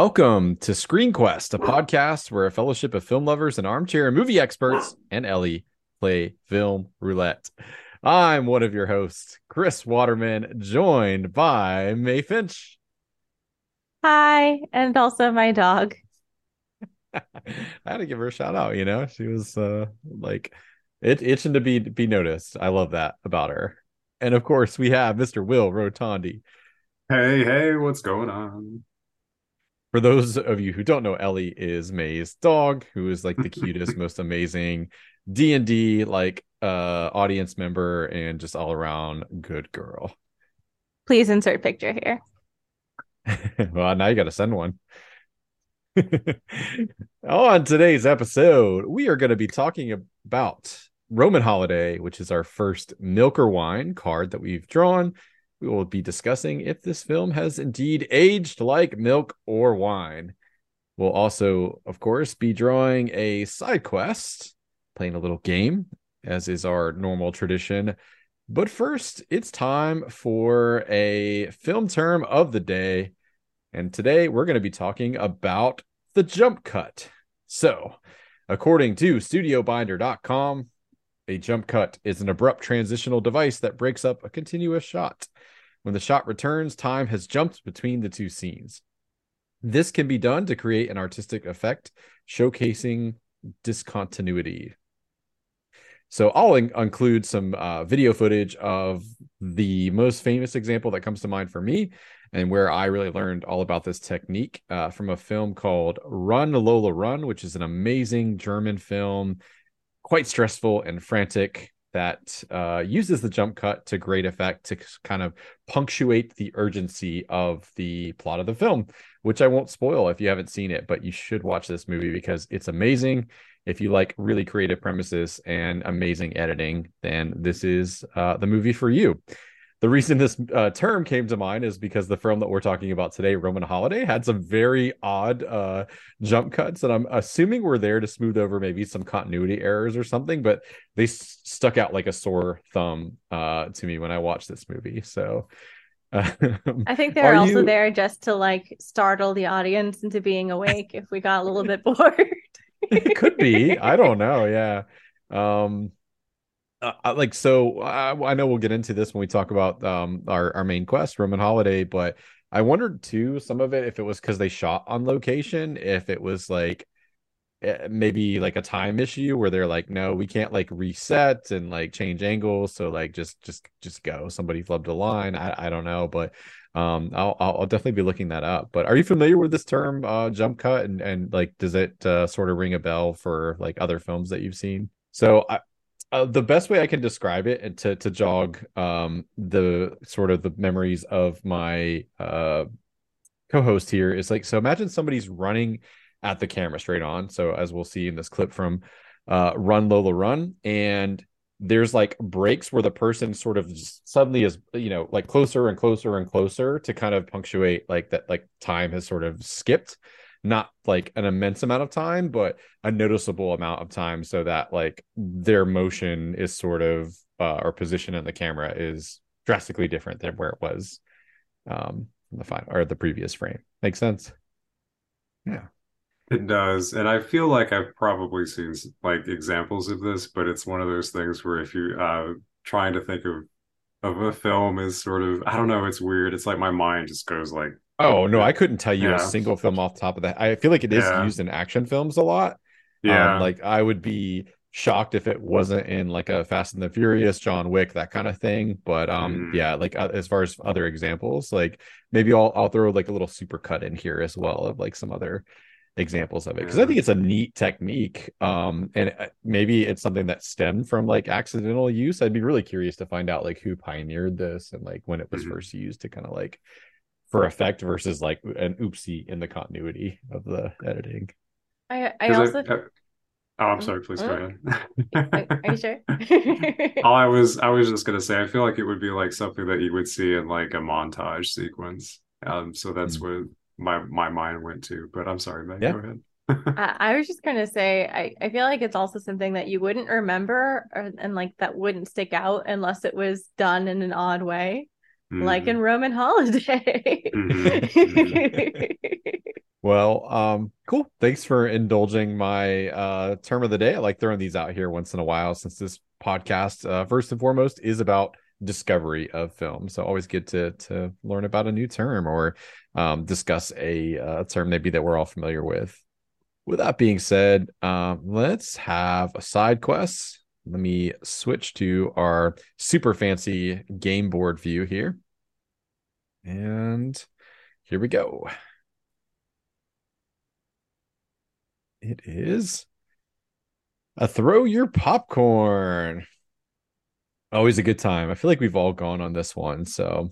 Welcome to Screen Quest, a podcast where a fellowship of film lovers and armchair movie experts and Ellie play film roulette. I'm one of your hosts, Chris Waterman, joined by Mae Finch. Hi, and also my dog. I had to give her a shout out, you know. She was uh like it itching to be be noticed. I love that about her. And of course, we have Mr. Will Rotondi. Hey, hey, what's going on? For those of you who don't know, Ellie is Mae's dog, who is like the cutest, most amazing D and D like uh audience member and just all around good girl. Please insert picture here. well, now you got to send one. On today's episode, we are going to be talking about Roman Holiday, which is our first milk or wine card that we've drawn. We will be discussing if this film has indeed aged like milk or wine. We'll also, of course, be drawing a side quest, playing a little game, as is our normal tradition. But first, it's time for a film term of the day. And today we're going to be talking about the jump cut. So, according to StudioBinder.com, a jump cut is an abrupt transitional device that breaks up a continuous shot. When the shot returns, time has jumped between the two scenes. This can be done to create an artistic effect, showcasing discontinuity. So I'll in- include some uh, video footage of the most famous example that comes to mind for me, and where I really learned all about this technique uh, from a film called Run Lola Run, which is an amazing German film, quite stressful and frantic that uh, uses the jump cut to great effect to kind of punctuate the urgency of the plot of the film, which I won't spoil if you haven't seen it, but you should watch this movie because it's amazing. If you like really creative premises and amazing editing, then this is uh, the movie for you the reason this uh, term came to mind is because the film that we're talking about today, Roman Holiday, had some very odd uh, jump cuts, and I'm assuming we're there to smooth over maybe some continuity errors or something. But they s- stuck out like a sore thumb uh, to me when I watched this movie. So I think they're also you... there just to like startle the audience into being awake if we got a little bit bored. it could be. I don't know. Yeah. Um, uh, like so I, know we'll get into this when we talk about um our, our main quest roman holiday but i wondered too some of it if it was because they shot on location if it was like eh, maybe like a time issue where they're like no we can't like reset and like change angles so like just just just go. Somebody flubbed a line. I, I don't know but um I'll, I'll definitely be looking that up. But are you familiar with this term uh jump cut? And and like does it uh, sort of ring a bell for like other films that you've seen? So I, uh, the best way I can describe it and to to jog um the sort of the memories of my uh co-host here is like so imagine somebody's running at the camera straight on. So as we'll see in this clip from uh run lola run and there's like breaks where the person sort of suddenly is you know like closer and closer and closer to kind of punctuate like that like time has sort of skipped not like an immense amount of time, but a noticeable amount of time so that like their motion is sort of uh, or position in the camera is drastically different than where it was um in the final or the previous frame. Makes sense. Yeah. It does. And I feel like I've probably seen like examples of this, but it's one of those things where if you uh trying to think of of a film is sort of I don't know, it's weird. It's like my mind just goes like Oh no, I couldn't tell you yeah. a single film off the top of that. I feel like it is yeah. used in action films a lot. Um, yeah, um, like I would be shocked if it wasn't in like a Fast and the Furious, John Wick, that kind of thing. But um, mm. yeah, like uh, as far as other examples, like maybe I'll I'll throw like a little super cut in here as well of like some other examples of it because I think it's a neat technique. Um, and uh, maybe it's something that stemmed from like accidental use. I'd be really curious to find out like who pioneered this and like when it was mm-hmm. first used to kind of like for effect versus like an oopsie in the continuity of the editing. I I also. It, uh, oh, I'm sorry. Please go ahead. are, you sure? oh, I was I was just gonna say I feel like it would be like something that you would see in like a montage sequence. Um, so that's mm-hmm. what my my mind went to. But I'm sorry, Meg. Yeah. Go ahead. I was just gonna say I, I feel like it's also something that you wouldn't remember or, and like that wouldn't stick out unless it was done in an odd way. Mm. like in Roman Holiday. mm-hmm. well, um, cool. Thanks for indulging my uh term of the day. I like throwing these out here once in a while since this podcast, uh, first and foremost, is about discovery of film. So always good to to learn about a new term or um, discuss a uh, term maybe that we're all familiar with. With that being said, um, let's have a side quest. Let me switch to our super fancy game board view here. And here we go. It is a throw your popcorn. Always a good time. I feel like we've all gone on this one, so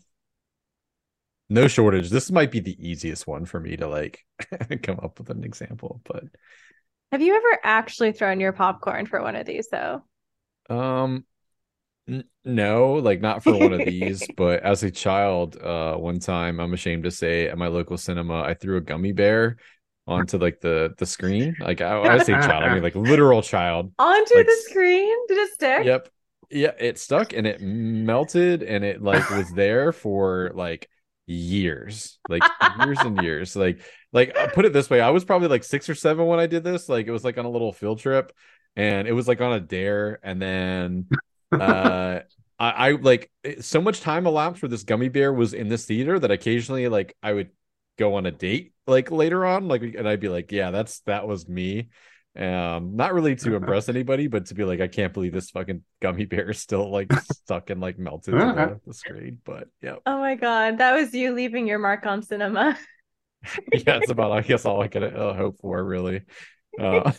no shortage. This might be the easiest one for me to like come up with an example, but have you ever actually thrown your popcorn for one of these though? Um n- no, like not for one of these, but as a child, uh one time I'm ashamed to say at my local cinema, I threw a gummy bear onto like the the screen. Like I, I say child, I mean like literal child. Onto like, the screen? Did it stick? Yep. Yeah, it stuck and it melted and it like was there for like years like years and years like like I'll put it this way i was probably like six or seven when i did this like it was like on a little field trip and it was like on a dare and then uh I, I like so much time elapsed where this gummy bear was in this theater that occasionally like i would go on a date like later on like and i'd be like yeah that's that was me um, not really to impress anybody, but to be like, I can't believe this fucking gummy bear is still like stuck and like melted to the, the screen. But yeah. Oh my god, that was you leaving your mark on cinema. yeah, it's about I guess all I could uh, hope for really. Uh,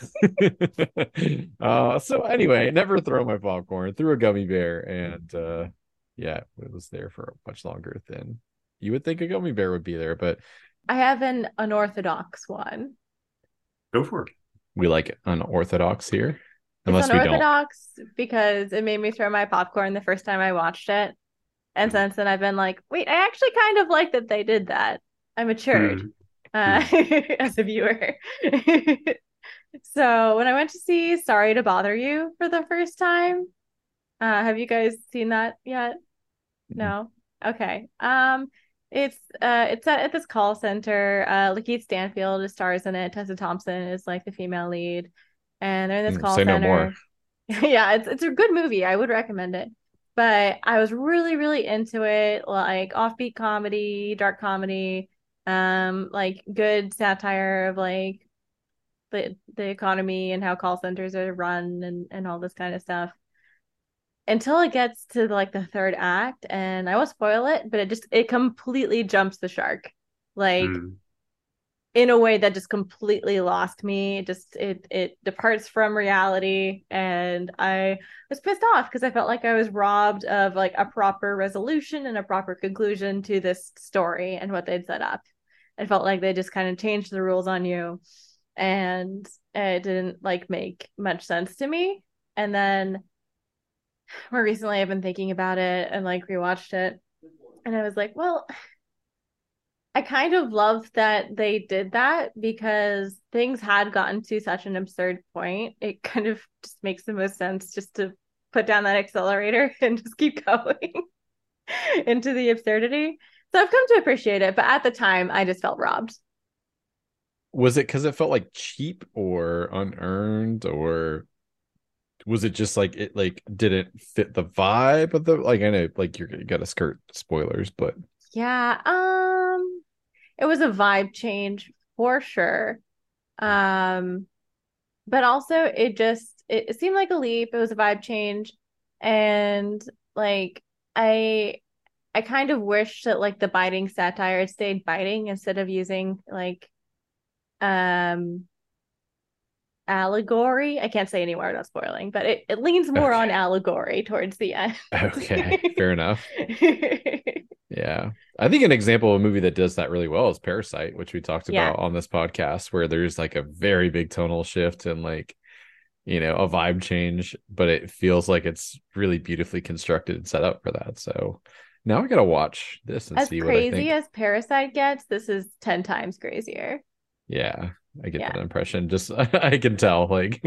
uh, so anyway, never throw my popcorn. Threw a gummy bear, and uh, yeah, it was there for much longer than you would think a gummy bear would be there. But I have an unorthodox one. Go for it we like unorthodox here. Unless it's unorthodox we don't. because it made me throw my popcorn the first time I watched it. And since then I've been like, wait, I actually kind of like that they did that. I matured mm. uh, as a viewer. so when I went to see Sorry to Bother You for the first time, uh, have you guys seen that yet? No. Okay. Um, it's uh it's at, at this call center. Uh LaKeith Stanfield stars in it. Tessa Thompson is like the female lead. And they're in this mm, call Say center. No yeah, it's it's a good movie. I would recommend it. But I was really, really into it, like offbeat comedy, dark comedy, um, like good satire of like the the economy and how call centers are run and, and all this kind of stuff until it gets to like the third act and i won't spoil it but it just it completely jumps the shark. Like mm. in a way that just completely lost me. It just it it departs from reality and i was pissed off because i felt like i was robbed of like a proper resolution and a proper conclusion to this story and what they'd set up. I felt like they just kind of changed the rules on you and it didn't like make much sense to me and then more recently I've been thinking about it and like rewatched it. And I was like, well, I kind of love that they did that because things had gotten to such an absurd point. It kind of just makes the most sense just to put down that accelerator and just keep going into the absurdity. So I've come to appreciate it, but at the time I just felt robbed. Was it because it felt like cheap or unearned or was it just like it like didn't fit the vibe of the like I know like you're you gotta skirt spoilers, but yeah, um it was a vibe change for sure. Um but also it just it, it seemed like a leap, it was a vibe change and like I I kind of wish that like the biting satire stayed biting instead of using like um allegory. I can't say anymore without spoiling, but it, it leans more okay. on allegory towards the end. okay, fair enough. yeah. I think an example of a movie that does that really well is Parasite, which we talked yeah. about on this podcast, where there's like a very big tonal shift and like, you know, a vibe change, but it feels like it's really beautifully constructed and set up for that. So now I gotta watch this and as see what crazy as Parasite gets. This is ten times crazier. Yeah, I get yeah. that impression. Just I can tell, like,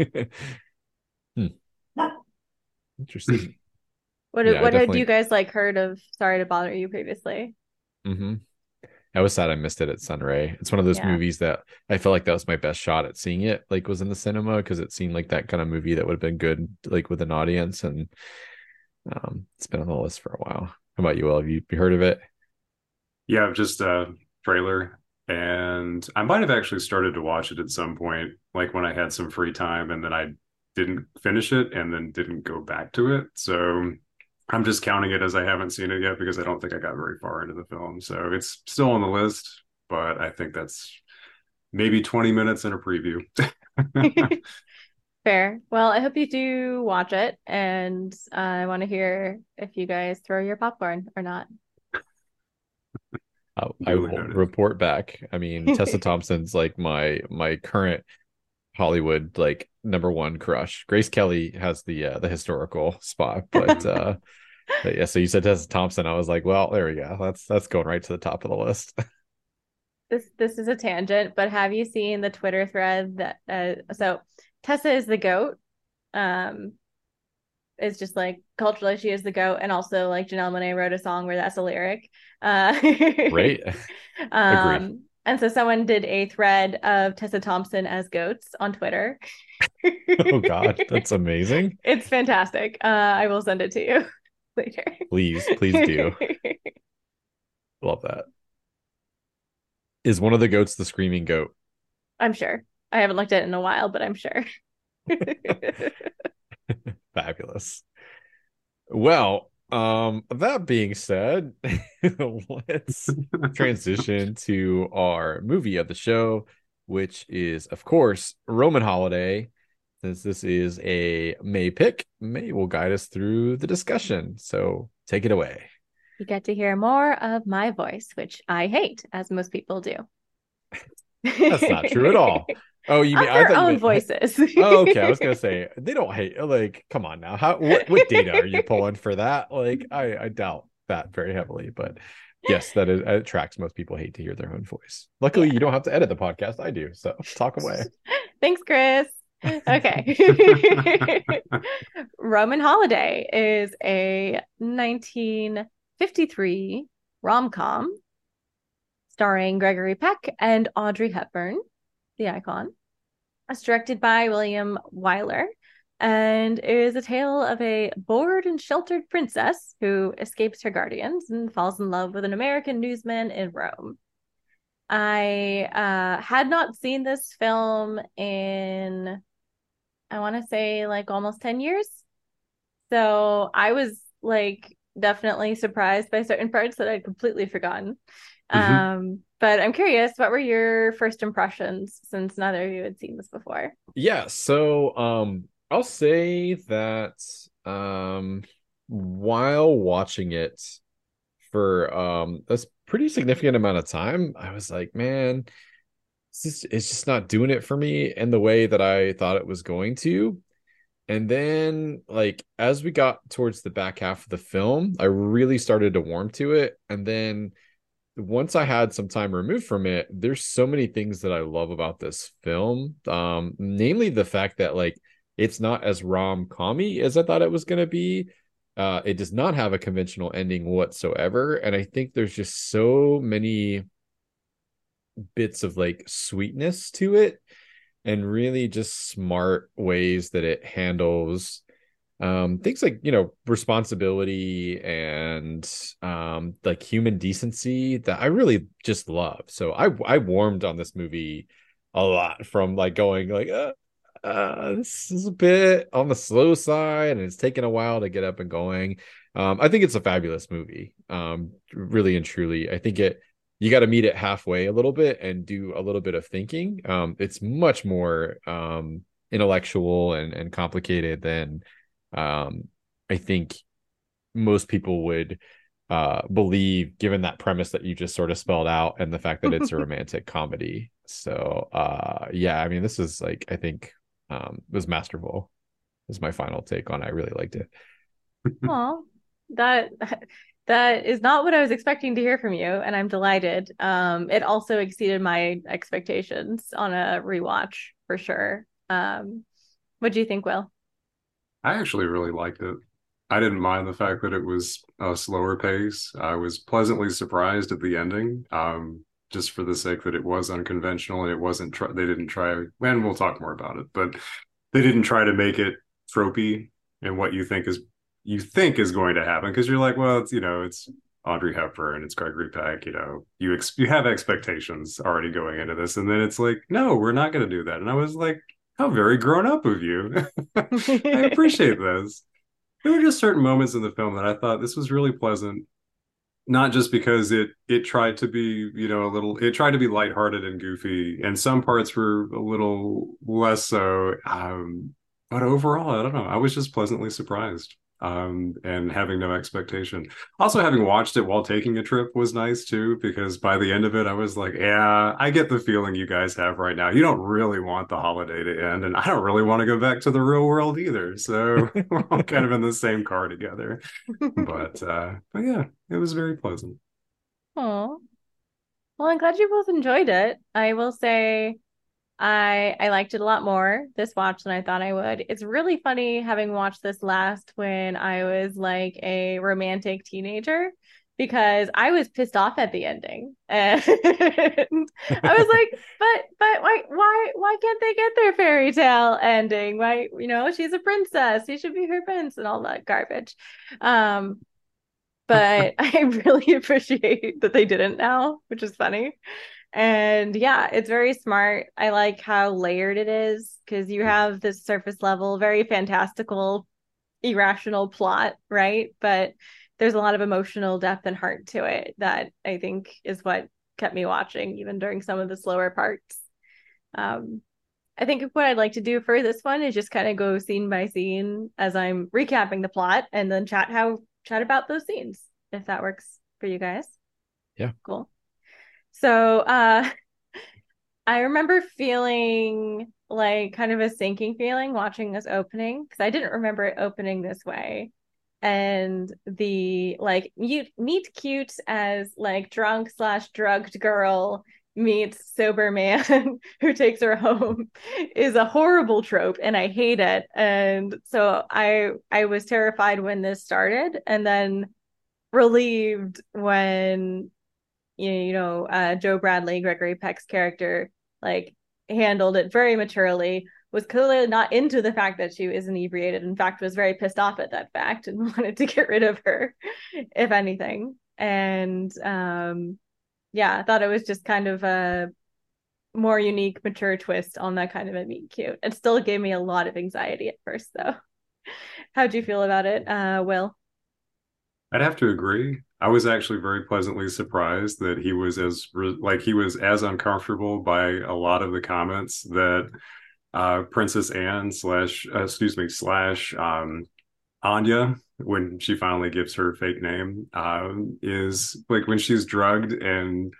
hmm. interesting. What Yeah, I what had you guys like heard of Sorry to Bother You previously? hmm I was sad I missed it at Sunray. It's one of those Yeah. movies that I felt like that was my best shot at seeing it, like was in the cinema because it seemed like that kind of movie that would have been good, like with an audience. And um, it's been on the list for a while. How about you, Will? Have you, you heard of it? Yeah, just a trailer. And I might have actually started to watch it at some point, like when I had some free time, and then I didn't finish it and then didn't go back to it. So I'm just counting it as I haven't seen it yet because I don't think I got very far into the film. So it's still on the list, but I think that's maybe 20 minutes in a preview. Fair. Well, I hope you do watch it, and uh, I want to hear if you guys throw your popcorn or not. I, I will noted. report back. I mean, Tessa Thompson's like my my current Hollywood like number one crush. Grace Kelly has the uh, the historical spot, but uh but yeah. So you said Tessa Thompson. I was like, well, there we go. That's that's going right to the top of the list. This this is a tangent, but have you seen the Twitter thread that uh, so Tessa is the goat. Um it's just like culturally she is the goat and also like Janelle Monáe wrote a song where that's a lyric. Uh Right? um and so someone did a thread of Tessa Thompson as goats on Twitter. oh God, that's amazing. It's fantastic. Uh I will send it to you later. Please, please do. Love that. Is one of the goats the screaming goat? I'm sure. I haven't looked at it in a while, but I'm sure. Fabulous. Well, um, that being said, let's transition to our movie of the show, which is, of course, Roman Holiday. Since this is a Mae pick, Mae will guide us through the discussion. So take it away. You get to hear more of my voice, which I hate, as most people do. That's not true at all. Oh, you mean I their thought own voices. oh, okay. I was gonna say they don't hate. Like, come on now. How what, what data are you pulling for that? Like, I I doubt that very heavily. But yes, that is it tracks. Most people hate to hear their own voice. Luckily, Yeah. you don't have to edit the podcast. I do. So talk away. Thanks, Chris. Okay. Roman Holiday is a 1953 rom com starring Gregory Peck and Audrey Hepburn, the icon. It's directed by William Wyler and is a tale of a bored and sheltered princess who escapes her guardians and falls in love with an American newsman in Rome. I uh, had not seen this film in, I want to say, like almost 10 years. So I was like definitely surprised by certain parts that I'd completely forgotten. Mhm. Um, but I'm curious, what were your first impressions since neither of you had seen this before? Yeah. So um, I'll say that um, while watching it for um a pretty significant amount of time, I was like, man, it's just, it's just not doing it for me in the way that I thought it was going to. And then, like, as we got towards the back half of the film, I really started to warm to it. And then once I had some time removed from it, there's so many things that I love about this film. Um, namely the fact that like it's not as rom-commy as I thought it was gonna be. Uh, it does not have a conventional ending whatsoever, and I think there's just so many bits of like sweetness to it, and really just smart ways that it handles um things like you know responsibility and um like human decency that I really just love. So I I warmed on this movie a lot from like going like uh, uh this is a bit on the slow side and it's taken a while to get up and going. Um I think it's a fabulous movie. Um really and truly. I think it you got to meet it halfway a little bit and do a little bit of thinking. Um it's much more um intellectual and and complicated than um i think most people would uh believe given that premise that you just sort of spelled out and the fact that it's a romantic comedy so uh yeah i mean this is like i think um was masterful is my final take on it. i really liked it Well, that that is not what I was expecting to hear from you, and I'm delighted. Um, it also exceeded my expectations on a rewatch for sure. Um, what do you think, Will? I actually really liked it. I didn't mind the fact that it was a slower pace. I was pleasantly surprised at the ending, um, just for the sake that it was unconventional and it wasn't. Try- they didn't try, and we'll talk more about it, but they didn't try to make it tropey and what you think is you think is going to happen because you're like, well, it's you know, it's Audrey Hepburn, and it's Gregory Peck. You know, you ex- you have expectations already going into this, and then it's like, no, we're not going to do that. And I was like, how very grown up of you. I appreciate this there were just certain moments in the film that I thought this was really pleasant. Not just because it it tried to be, you know, a little it tried to be lighthearted and goofy, and some parts were a little less so. Um, but overall, I don't know. I was just pleasantly surprised um, and having no expectation. Also, having watched it while taking a trip was nice too, because by the end of it, I was like, yeah, I get the feeling you guys have right now. You don't really want the holiday to end, and I don't really want to go back to the real world either. So we're all kind of in the same car together. But, uh, but yeah, it was very pleasant. Oh, well, I'm glad you both enjoyed it. I will say I I liked it a lot more this watch than I thought I would. It's really funny having watched this last when I was like a romantic teenager because I was pissed off at the ending. And I was like, but but why why why can't they get their fairy tale ending? Why, you know, she's a princess. She should be her prince and all that garbage. Um but I really appreciate that they didn't now, which is funny. And yeah, it's very smart. I like how layered it is because you have this surface level, very fantastical, irrational plot, right? But there's a lot of emotional depth and heart to it that I think is what kept me watching even during some of the slower parts. Um, I think what I'd like to do for this one is just kind of go scene by scene as I'm recapping the plot and then chat how chat about those scenes if that works for you guys. Yeah. Cool. So uh I remember feeling like kind of a sinking feeling watching this opening because I didn't remember it opening this way. And the like meet, meet cute as like drunk slash drugged girl meets sober man who takes her home is a horrible trope and I hate it. And so I I was terrified when this started and then relieved when you know, uh, Joe Bradley, Gregory Peck's character, like handled it very maturely, was clearly not into the fact that she was inebriated. In fact, was very pissed off at that fact and wanted to get rid of her, if anything. And um, yeah, I thought it was just kind of a more unique, mature twist on that kind of a meet cute. It still gave me a lot of anxiety at first, though. How'd you feel about it, uh, Will? I'd have to agree. I was actually very pleasantly surprised that he was as like he was as uncomfortable by a lot of the comments that uh, Princess Anne slash uh, excuse me slash um, Anya when she finally gives her fake name uh, is like when she's drugged and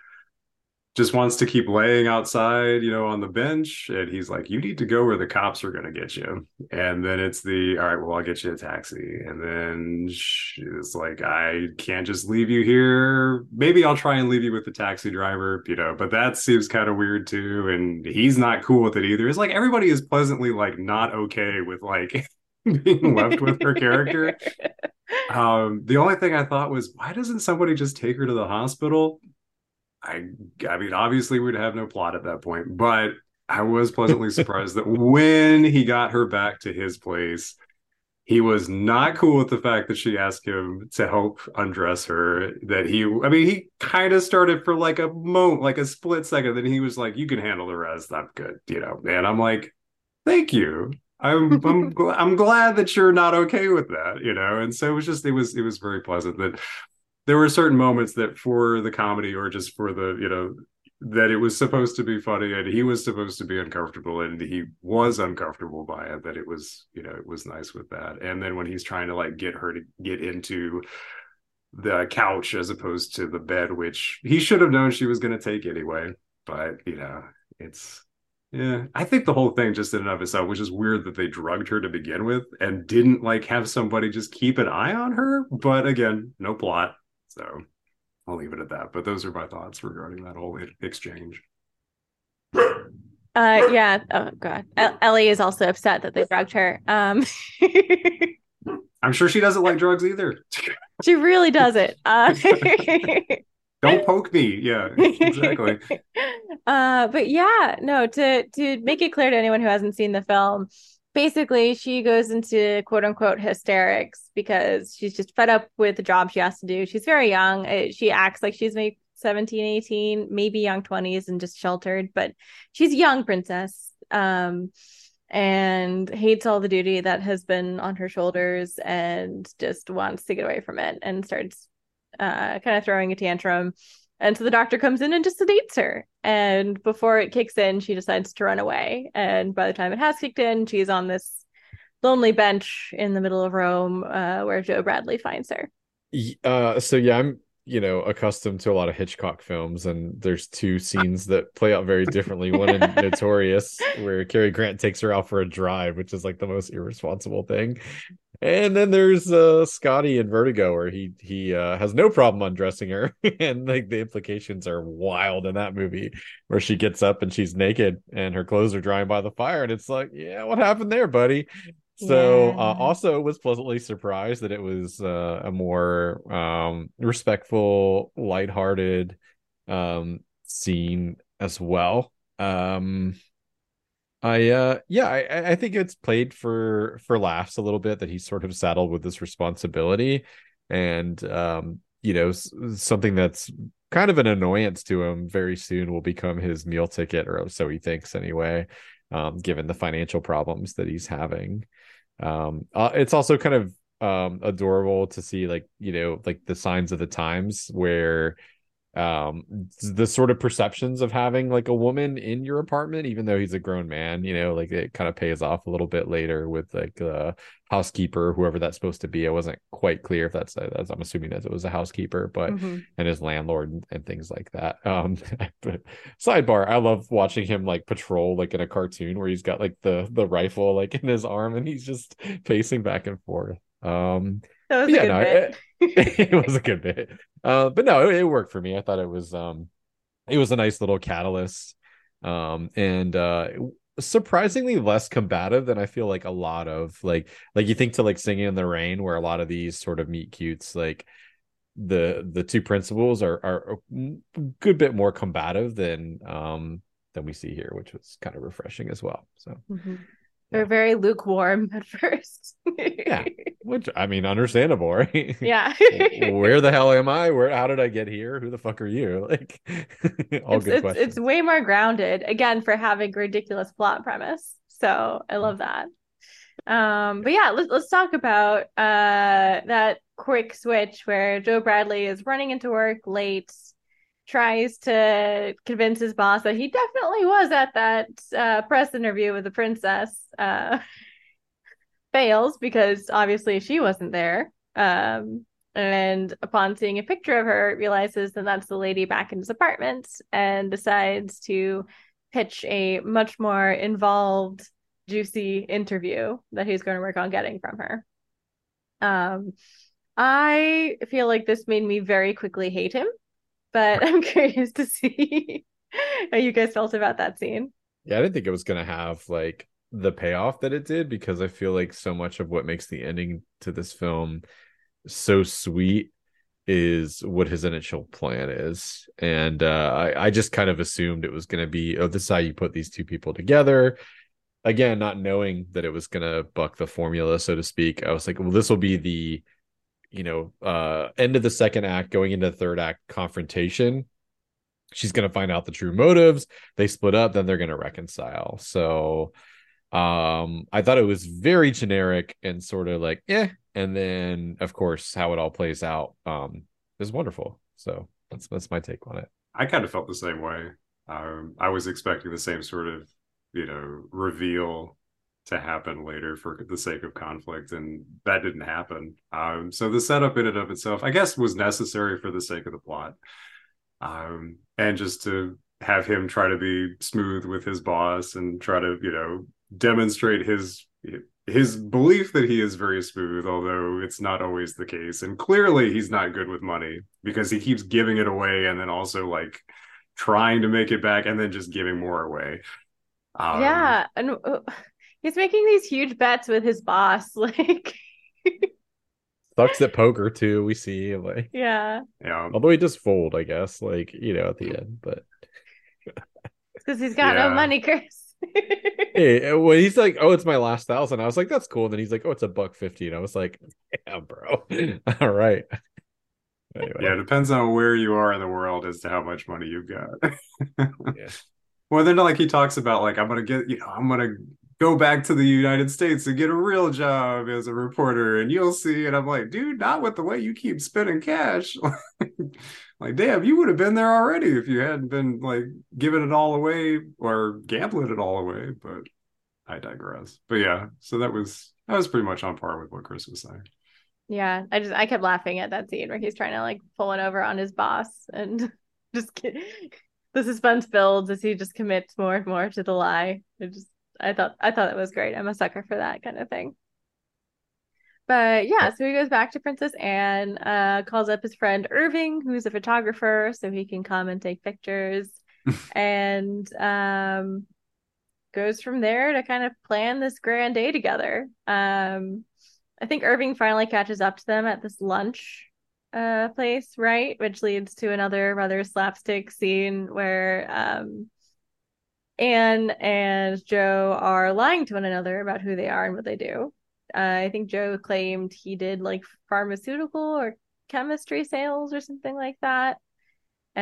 just wants to keep laying outside, you know, on the bench. And he's like, You need to go where the cops are going to get you. And then it's the, All right, well, I'll get you a taxi. And then it's like, I can't just leave you here. Maybe I'll try and leave you with the taxi driver, you know, but that seems kind of weird too. And he's not cool with it either. It's like everybody is pleasantly like not okay with like being left with her character. Um, the only thing I thought was, why doesn't somebody just take her to the hospital? I I mean, obviously we'd have no plot at that point, but I was pleasantly surprised that when he got her back to his place, he was not cool with the fact that she asked him to help undress her. That he, I mean, he kind of started for like a moment, like a split second. Then he was like, "You can handle the rest. I'm good," you know. And I'm like, "Thank you. I'm I'm gl- I'm glad that you're not okay with that, you know." And so it was just it was it was very pleasant that there were certain moments that for the comedy or just for the you know that it was supposed to be funny and he was supposed to be uncomfortable and he was uncomfortable by it that it was you know it was nice with that. And then when he's trying to like get her to get into the couch as opposed to the bed which he should have known she was going to take anyway but you know it's yeah i think the whole thing just in and of itself which is weird that they drugged her to begin with and didn't like have somebody just keep an eye on her. But again no plot so I'll leave it at that. But those are my thoughts regarding that whole exchange. Uh, yeah. Oh God, Ellie is also upset that they drugged her. Um, I'm sure she doesn't like drugs either. she really doesn't. Uh, Don't poke me. Yeah, exactly. uh, but yeah, no, to to make it clear to anyone who hasn't seen the film, basically she goes into quote unquote hysterics because she's just fed up with the job she has to do. She's very young. She acts like she's maybe 17, 18, maybe young 20s and just sheltered, but she's a young princess. Um, and hates all the duty that has been on her shoulders and just wants to get away from it and starts uh, kind of throwing a tantrum. And so the doctor comes in and just sedates her. And before it kicks in, she decides to run away. And by the time it has kicked in, she's on this lonely bench in the middle of Rome uh, where Joe Bradley finds her. Uh, so yeah, I'm you know accustomed to a lot of Hitchcock films, and there's two scenes that play out very differently. One in Notorious, where Cary Grant takes her out for a drive, which is like the most irresponsible thing, and then there's uh, Scottie in Vertigo, where he he uh, has no problem undressing her, and like the implications are wild in that movie, where she gets up and she's naked and her clothes are drying by the fire, and it's like, yeah, what happened there, buddy? So uh, yeah. uh, also was pleasantly surprised that it was uh, a more um, respectful, lighthearted um, scene as well. Um, I uh yeah, I, I think it's played for for laughs a little bit that he's sort of saddled with this responsibility and um you know something that's kind of an annoyance to him very soon will become his meal ticket or so he thinks anyway um given the financial problems that he's having. Um uh, it's also kind of um adorable to see like you know like the signs of the times where um the sort of perceptions of having like a woman in your apartment even though he's a grown man you know like it kind of pays off a little bit later with like the housekeeper whoever that's supposed to be. I wasn't quite clear if that's, that's i'm assuming that it was a housekeeper but mm-hmm. and his landlord and, and, things like that. Um but sidebar i love watching him like patrol like in a cartoon where he's got like the the rifle like in his arm and he's just pacing back and forth. Um that was yeah, no, it, it, was a good bit. Uh, but no, it, it, worked for me. I thought it was um it was a nice little catalyst. Um and uh surprisingly less combative than I feel like a lot of like like you think to like singing in the rain where a lot of these sort of meet cutes like the the two principals are are a good bit more combative than um than we see here which was kind of refreshing as well so mm-hmm. They're very lukewarm at first. yeah, which I mean, understandable, right? Yeah. Where the hell am I? Where? How did I get here? Who the fuck are you? Like, all it's, good it's, questions. It's way more grounded again for having a ridiculous plot premise. So I love that. Um, but yeah, let's let's talk about uh that quick switch where Joe Bradley is running into work late tries to convince his boss that he definitely was at that uh, press interview with the princess. Uh, fails because obviously she wasn't there. Um, and upon seeing a picture of her, realizes that that's the lady back in his apartment and decides to pitch a much more involved, juicy interview that he's going to work on getting from her. Um, I feel like this made me very quickly hate him but I'm curious to see how you guys felt about that scene. Yeah, I didn't think it was gonna have like the payoff that it did because I feel like so much of what makes the ending to this film so sweet is what his initial plan is. And uh, I, I just kind of assumed it was going to be, oh, this is how you put these two people together. Again, not knowing that it was going to buck the formula, so to speak. I was like, well, this will be the you know, uh, end of the second act, going into the third act confrontation. She's going to find out the true motives. They split up, then they're going to reconcile. So, um, I thought it was very generic and sort of like, eh. And then, of course, how it all plays out um, is wonderful. So that's that's my take on it. I kind of felt the same way. Um, I was expecting the same sort of, you know, reveal to happen later for the sake of conflict and that didn't happen. Um, so the setup in and of itself i guess was necessary for the sake of the plot. Um, and just to have him try to be smooth with his boss and try to you know demonstrate his his belief that he is very smooth although it's not always the case. And clearly he's not good with money because he keeps giving it away and then also like trying to make it back and then just giving more away. Um, yeah and uh, he's making these huge bets with his boss like sucks at poker too. We see like Yeah, Yeah. although he does fold, I guess, like you know, at the end. But because he's got Yeah. no money, Chris. hey, well, he's like, "Oh, it's my last thousand. I was like, "That's cool." And then he's like, "Oh, it's a buck fifty. And I was like, "Yeah, bro. All right." Anyway, Yeah, it depends on where you are in the world as to how much money you've got. Yeah. Well, then like he talks about like I'm gonna get you know I'm gonna go back to the United States and get a real job as a reporter, and you'll see. And I'm like, dude, not with the way you keep spending cash. like, damn, you would have been there already if you hadn't been like giving it all away or gambling it all away. But I digress. But yeah, so that was that was pretty much on par with what Chris was saying. Yeah, I just I kept laughing at that scene where he's trying to like pull it over on his boss and just get, the suspense builds as he just commits more and more to the lie. It just I thought I thought it was great. I'm a sucker for that kind of thing. But yeah, so he goes back to Princess Anne, uh, calls up his friend Irving, who's a photographer, so he can come and take pictures, and um, goes from there to kind of plan this grand day together. Um, I think Irving finally catches up to them at this lunch uh place, right? Which leads to another rather slapstick scene where um Anne and Joe are lying to one another about who they are and what they do. Uh, I think Joe claimed he did like pharmaceutical or chemistry sales or something like that.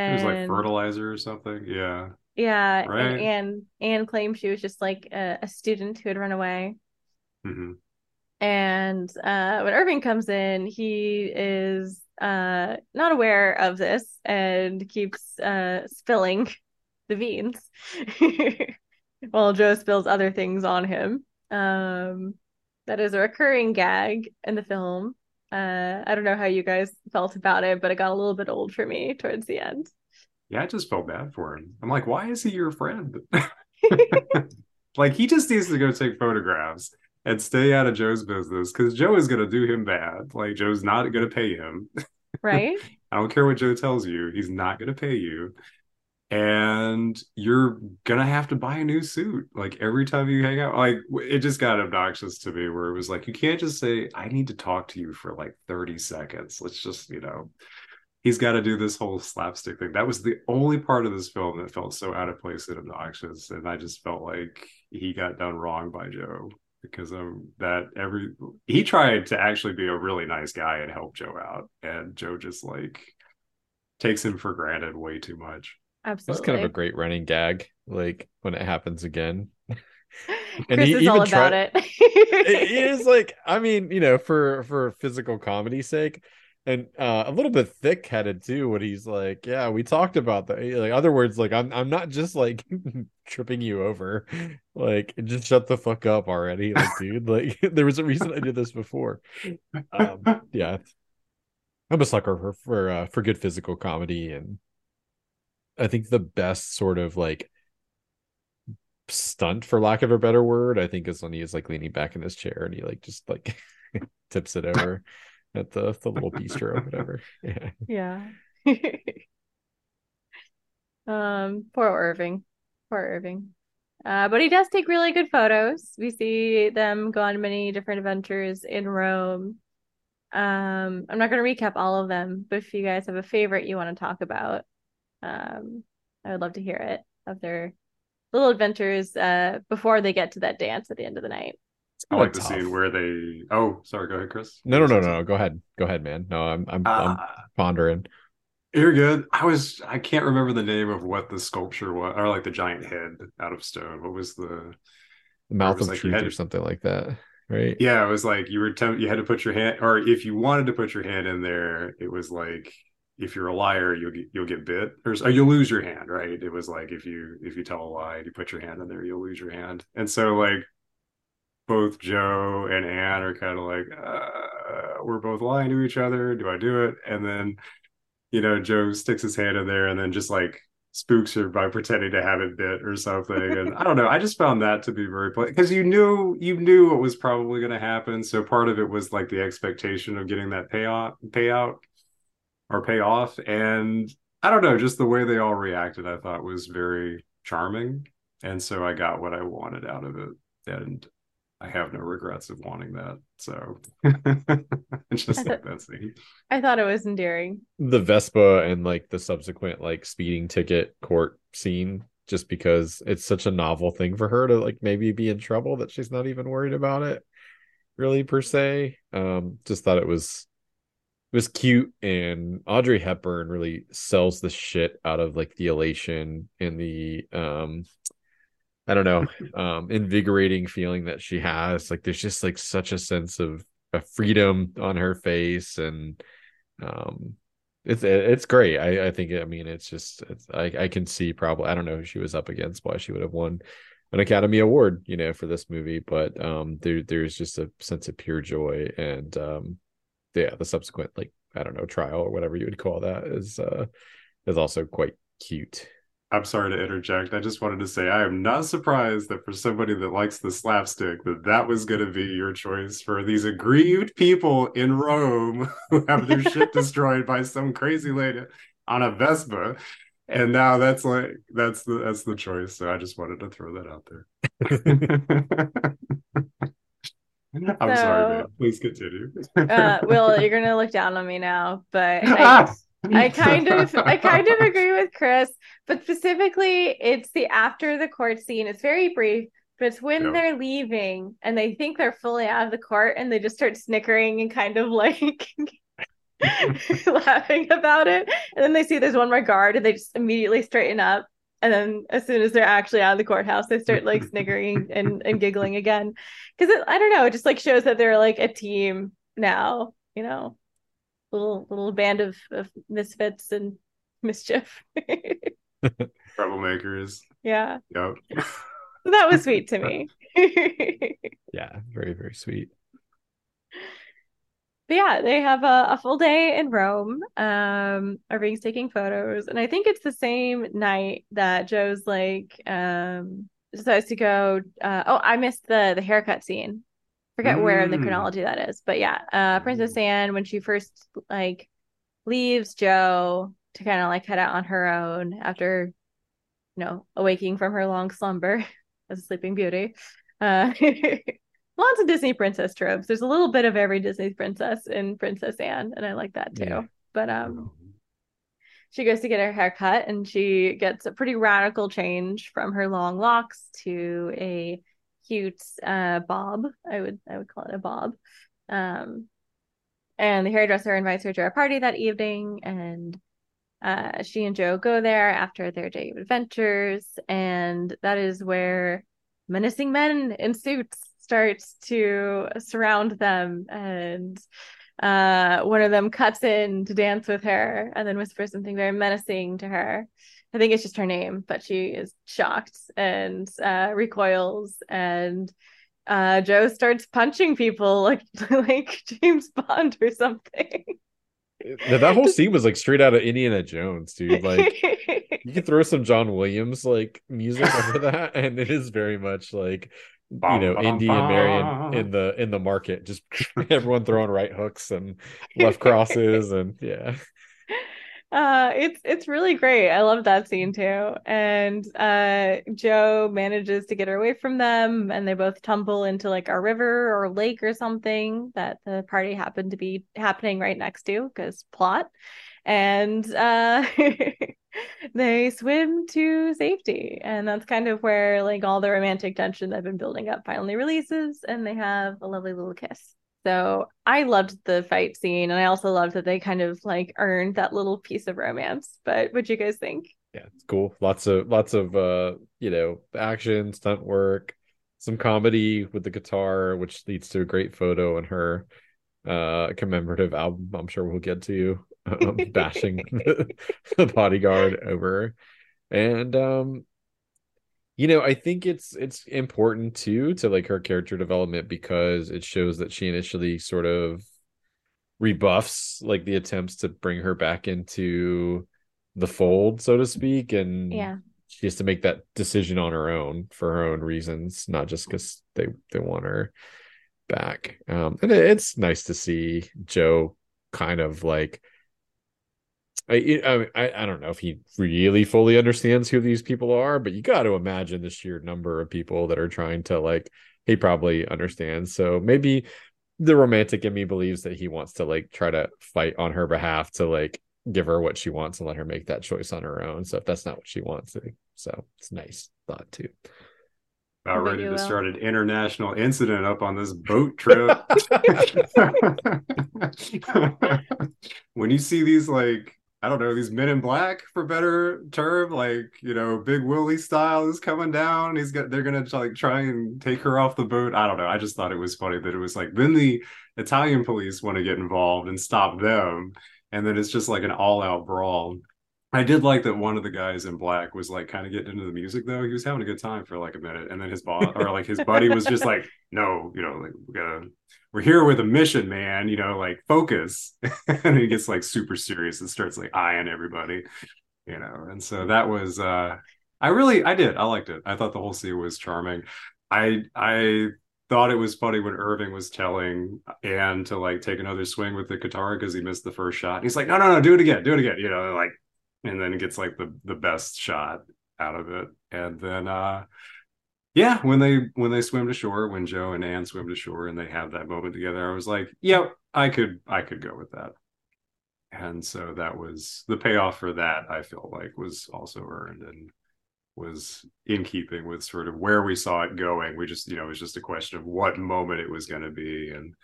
It And was like fertilizer or something. Yeah. yeah, Right. and Anne Anne claimed she was just like a, a student who had run away. hmm And uh, when Irving comes in, he is uh, not aware of this and keeps uh, spilling the beans while Joe spills other things on him. Um, that is a recurring gag in the film. Uh, I don't know how you guys felt about it, but it got a little bit old for me towards the end. Yeah, I just felt bad for him. I'm like, why is he your friend? like he just needs to go take photographs and stay out of Joe's business because Joe is gonna do him bad. Like Joe's not gonna pay him. Right? I don't care what Joe tells you, he's not gonna pay you. And you're gonna have to buy a new suit like every time you hang out. Like it just got obnoxious to me where it was like, you can't just say, I need to talk to you for like 30 seconds. Let's just, you know, he's got to do this whole slapstick thing. That was the only part of this film that felt so out of place and obnoxious. And I just felt like he got done wrong by Joe because of that. Every he tried to actually be a really nice guy and help Joe out, and Joe just like takes him for granted way too much. That's Absolutely. kind of a great running gag. Like when it happens again, and Chris he is all even tried- about it. it is like I mean, you know, for for physical comedy sake, and uh, a little bit thick headed too. When he's like, "Yeah, we talked about that." Like other words, like I'm I'm not just like tripping you over. Like just shut the fuck up already, like dude. Like there was a reason I did this before. Um, yeah, I'm a sucker for for uh, for good physical comedy, and I think the best sort of like stunt for lack of a better word i think is when he is like leaning back in his chair and he like just like tips it over at the the little bistro or whatever yeah Yeah. Um, poor Irving. Poor Irving. Uh, but he does take really good photos. We see them go on many different adventures in Rome. Um, I'm not going to recap all of them, but if you guys have a favorite you want to talk about, um, I would love to hear it of their little adventures uh before they get to that dance at the end of the night. I like the tough. scene where they. Oh, sorry. Go ahead, Chris. no no no no no go ahead go ahead man no i'm i'm, I'm Uh, pondering You're good. I was I can't remember the name of what the sculpture was, or like the giant head out of stone. What was the? the mouth was of like truth had or to- something like that right Yeah, it was like you were temp- you had to put your hand, or if you wanted to put your hand in there, it was like if you're a liar, you'll get you'll get bit, or, or you'll lose your hand. Right? It was like if you if you tell a lie and you put your hand in there, you'll lose your hand. And so like both Joe and Anne are kind of like, uh, we're both lying to each other. Do I do it? And then you know, Joe sticks his hand in there and then just like spooks her by pretending to have it bit or something. And I don't know. I just found that to be very because you knew you knew what was probably going to happen. So part of it was like the expectation of getting that payout, payout or payoff. And I don't know, just the way they all reacted, I thought was very charming. And so I got what I wanted out of it. And I have no regrets of wanting that. So it's just like that scene. I thought it was endearing. The Vespa and like the subsequent like speeding ticket court scene, just because it's such a novel thing for her to like maybe be in trouble that she's not even worried about it, really per se. Um, just thought it was it was cute and Audrey Hepburn really sells the shit out of like the elation and the um I don't know, um invigorating feeling that she has. Like there's just like such a sense of, of freedom on her face and um it's it's great. I I think I mean it's just it's, I I can see probably I don't know who she was up against why she would have won an Academy Award, you know, for this movie, but um there there's just a sense of pure joy and um yeah, the subsequent like I don't know trial or whatever you would call that is uh is also quite cute. I'm sorry to interject. I just wanted to say I am not surprised that for somebody that likes the slapstick, that that was going to be your choice for these aggrieved people in Rome who have their shit destroyed by some crazy lady on a Vespa, and now that's like that's the that's the choice. So I just wanted to throw that out there. I'm so, sorry, man. Please continue. uh, Will, you're gonna look down on me now, but I, I kind of, I kind of agree with Chris. But specifically, it's the after the court scene. It's very brief, but it's when yep. they're leaving and they think they're fully out of the court, and they just start snickering and kind of like. laughing about it and then they see there's one more guard and they just immediately straighten up and then as soon as they're actually out of the courthouse they start like sniggering and, and giggling again. Because i don't know it just like shows that they're like a team now you know? Little little band of, of misfits and mischief. Troublemakers. Yeah. Yep that was sweet to me. Yeah very very sweet but yeah, they have a, a full day in Rome. Um, Irving's taking photos, and I think it's the same night that Joe's like um decides to go. Uh, oh, I missed the the haircut scene. Forget mm. where in the mm. chronology that is, but yeah, uh, Princess mm. Anne when she first like leaves Joe to kind of like head out on her own after you know awaking from her long slumber as a sleeping beauty. Uh, lots of Disney princess tropes. There's a little bit of every Disney princess in Princess Anne, and I like that too. Yeah. But um she goes to get her hair cut and she gets a pretty radical change from her long locks to a cute uh bob. I would I would call it a bob. Um and the hairdresser invites her to a party that evening and uh, she and Joe go there after their day of adventures, and that is where menacing men in suits starts to surround them and uh, one of them cuts in to dance with her and then whispers something very menacing to her. I think it's just her name, but she is shocked and uh, recoils and uh, Joe starts punching people like like James Bond or something. that whole scene was like straight out of Indiana Jones, dude. Like you could throw some John Williams like music over that, and it is very much like you know, Indy and Marion in the in the market, just everyone throwing right hooks and left crosses and yeah. Uh it's it's really great. I love that scene too. And uh Joe manages to get her away from them and they both tumble into like a river or lake or something that the party happened to be happening right next to because plot. And uh they swim to safety. And that's kind of where like all the romantic tension have been building up finally releases and they have a lovely little kiss. So i loved the fight scene and i also loved that they kind of like earned that little piece of romance. But what do you guys think? Yeah it's cool. Lots of lots of uh you know action stunt work some comedy with the guitar which leads to a great photo in her uh commemorative album i'm sure we'll get to bashing the, bodyguard over. And um you know i think it's it's important too to like her character development because it shows that she initially sort of rebuffs like the attempts to bring her back into the fold so to speak. And yeah. she has to make that decision on her own for her own reasons not just because they they want her back. Um and it's nice to see joe kind of like I, I I don't know if he really fully understands who these people are, but you got to imagine the sheer number of people that are trying to like he probably understands. So maybe the romantic in me believes that he wants to like try to fight on her behalf to like give her what she wants and let her make that choice on her own. So if that's not what she wants, eh, so it's nice thought too. About ready to start an international incident up on this boat trip. when you see these like I don't know, these men in black for better term, like, you know, Big Willie style is coming down. He's got they're gonna like try and take her off the boat. I don't know. I just thought it was funny that it was like then the Italian police want to get involved and stop them. And then it's just like an all-out brawl. I did like that one of the guys in black was like kind of getting into the music though. He was having a good time for like a minute, and then his boss or like his buddy was just like, "No, you know, like we gotta, we're here with a mission, man. You know, like focus." and he gets like super serious and starts like eyeing everybody, you know. And so that was, uh I really, I did, I liked it. I thought the whole scene was charming. I, I thought it was funny when Irving was telling Anne to like take another swing with the guitar because he missed the first shot. And He's like, no, no, no, do it again, do it again. You know, like and then it gets like the the best shot out of it. And then uh yeah when they when they swim to shore when joe and anne swim to shore and they have that moment together i was like yeah i could i could go with that. And so that was the payoff for that i feel like was also earned and was in keeping with sort of where we saw it going. We just you know it was just a question of what moment it was going to be and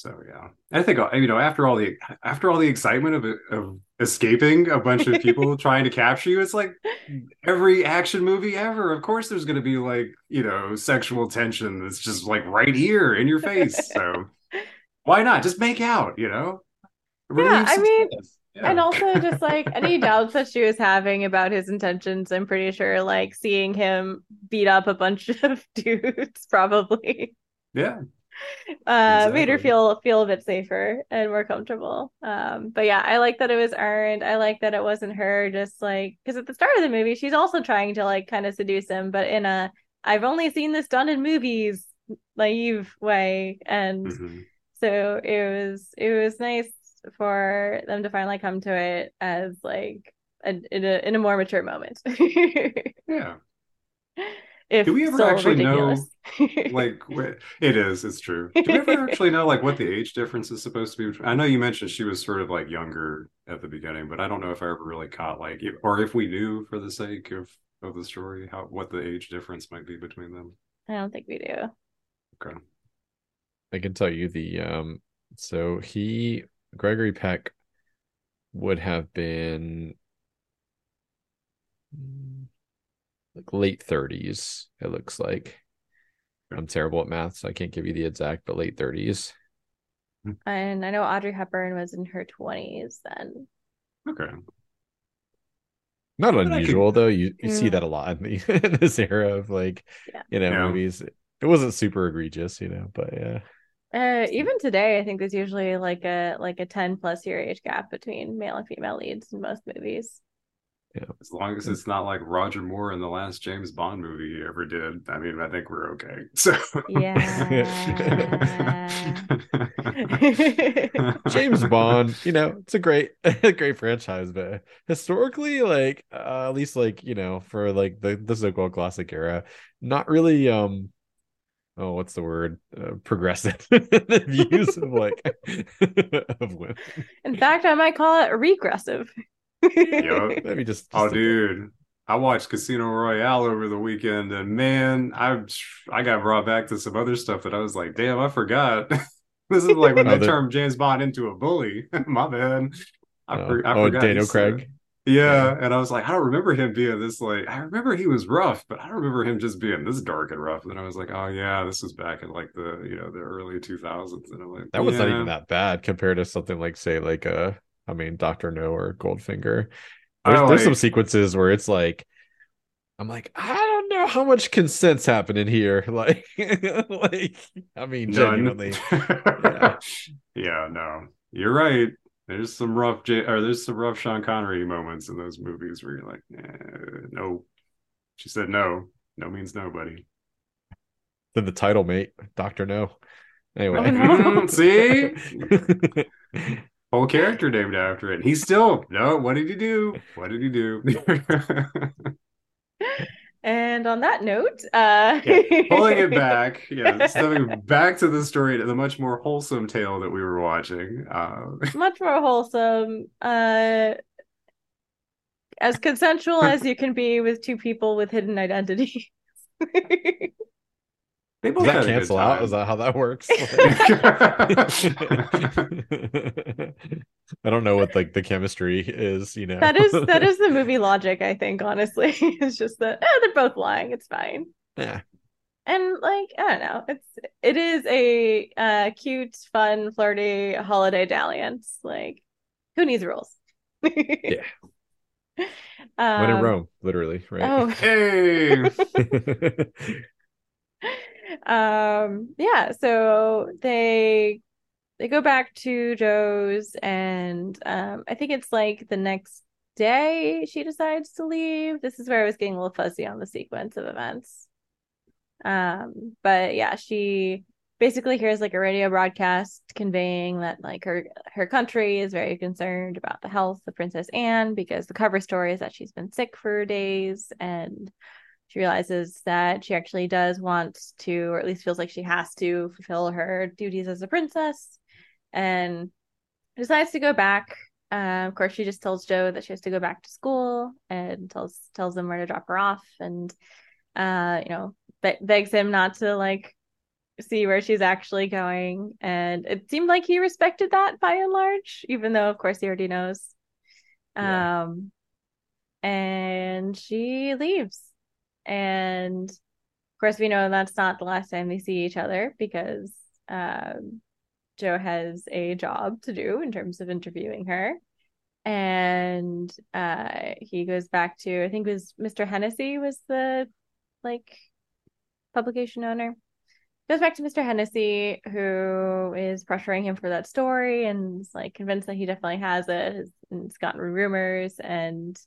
so yeah, I think you know after all the after all the excitement of of escaping a bunch of people trying to capture you, it's like every action movie ever. Of course, there's going to be like you know sexual tension that's just like right here in your face. So why not just make out? You know? yeah, I mean. Yeah. And also, just like any doubts that she was having about his intentions, I'm pretty sure, like seeing him beat up a bunch of dudes, probably. Yeah, uh exactly. made her feel feel a bit safer and more comfortable. Um but yeah i like that it was earned. I like that it wasn't her just like because at the start of the movie she's also trying to like kind of seduce him but in a i've only seen this done in movies naive way. And mm-hmm. so it was it was nice for them to finally come to it as like a, in a in a more mature moment. Yeah if do we ever actually ridiculous. know like it is it's true. Do we ever actually know like what the age difference is supposed to be i know you mentioned she was sort of like younger at the beginning but i don't know if i ever really caught like or if we knew for the sake of of the story how what the age difference might be between them. I don't think we do. Okay. I can tell you the um so he gregory peck would have been like late 30s, it looks like. I'm terrible at math, so I can't give you the exact, but late 30s. And I know Audrey Hepburn was in her 20s then. Okay. Not but unusual could... though. You you see that a lot in, the, in this era of like yeah. you know yeah. movies. It wasn't super egregious, you know, but yeah. Uh, even today, I think there's usually like a like a 10 plus year age gap between male and female leads in most movies. Yeah. As long as it's not like Roger Moore in the last James Bond movie he ever did. I mean, I think we're okay. So Yeah. James Bond, you know, it's a great a great franchise, but historically, like uh, at least like, you know, for like the, the so-called classic era, not really um oh what's the word uh, progressive views of like of women in fact i might call it regressive yep. Maybe just, just oh, dude. I watched Casino Royale over the weekend, and man, I I got brought back to some other stuff that I was like, damn, I forgot. this is like when oh, they the... turned James Bond into a bully. My bad. I, oh, for, I oh, forgot. Daniel Craig. Yeah, and I was like, I don't remember him being this like. I remember he was rough, but I don't remember him just being this dark and rough. And I was like, oh yeah, this was back in like the you know the early two thousands, and I'm like, that was yeah. not even that bad compared to something like say like a I mean, Doctor No or Goldfinger. There's, like... there's some sequences where it's like, I'm like, I don't know how much consent's happening here. Like, like, I mean, genuinely. yeah. yeah, no, you're right. There's some rough, J- or there's some rough Sean Connery moments in those movies where you're like, eh, no. She said no. No means nobody. Then the title, mate, Doctor No. Anyway, oh, see, whole character named after it. He's still no. What did he do? What did he do? And on that note, uh Yeah, pulling it back, yeah, stepping back to the story, the much more wholesome tale that we were watching. Uh, much more wholesome. Uh as consensual as you can be with two people with hidden identities. They Does that had a good cancel out? Is that how that works? I don't know what like the chemistry is, you know. that is that is the movie logic, I think, honestly. It's just that eh, they're both lying, it's fine. yeah. And like, I don't know, it's it is a uh cute, fun, flirty holiday dalliance. Like, who needs rules? Yeah. Um, When in Rome, literally, right? Oh, Hey, um yeah so they they go back to joe's and um i think it's like the next day she decides to leave. This is where i was getting a little fuzzy on the sequence of events. Um but yeah she basically hears like a radio broadcast conveying that like her her country is very concerned about the health of princess anne because the cover story is that she's been sick for days and she realizes that she actually does want to, or at least feels like she has to, fulfill her duties as a princess, and decides to go back. Uh, of course, she just tells Joe that she has to go back to school and tells tells him where to drop her off, and uh, you know, be- begs him not to like see where she's actually going. And it seemed like he respected that by and large, even though, of course, he already knows. Yeah. Um, and she leaves and of course we know that's not the last time they see each other because um, joe has a job to do in terms of interviewing her. And uh, he goes back to i think it was mr hennessy was the like publication owner. Goes back to mr hennessy who is pressuring him for that story and is like convinced that he definitely has it and it's gotten rumors. And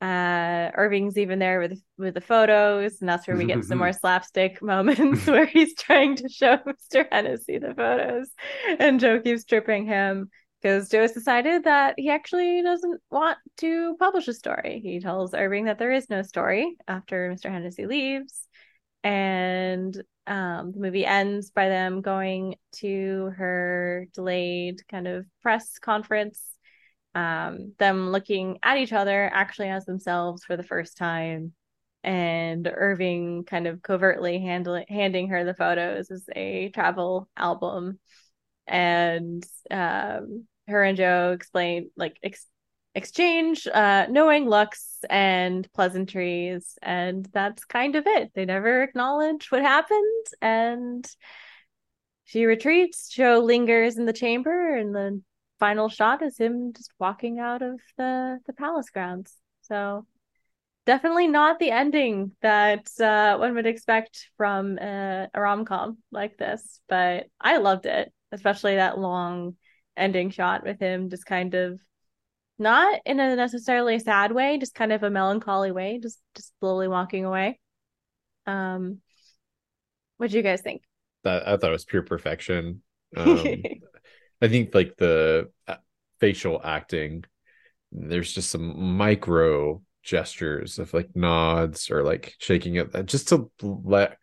uh Irving's even there with with the photos and that's where we get some more slapstick moments where he's trying to show Mr. Hennessy the photos and Joe keeps tripping him because Joe has decided that he actually doesn't want to publish a story. He tells Irving that there is no story after Mr. Hennessy leaves and um the movie ends by them going to her delayed kind of press conference um, them looking at each other actually as themselves for the first time, and Irving kind of covertly handling handing her the photos as a travel album, and um, her and Joe explain like ex- exchange uh, knowing looks and pleasantries, and that's kind of it. They never acknowledge what happened, and she retreats. Joe lingers in the chamber, and the final shot is him just walking out of the the palace grounds. So definitely not the ending that uh, one would expect from a, a rom com like this, but I loved it, especially that long ending shot with him just kind of not in a necessarily sad way, just kind of a melancholy way, just just slowly walking away. Um, what do you guys think? That I thought it was pure perfection. Um, I think like the uh, facial acting, there's just some micro gestures of like nods or like shaking it just to let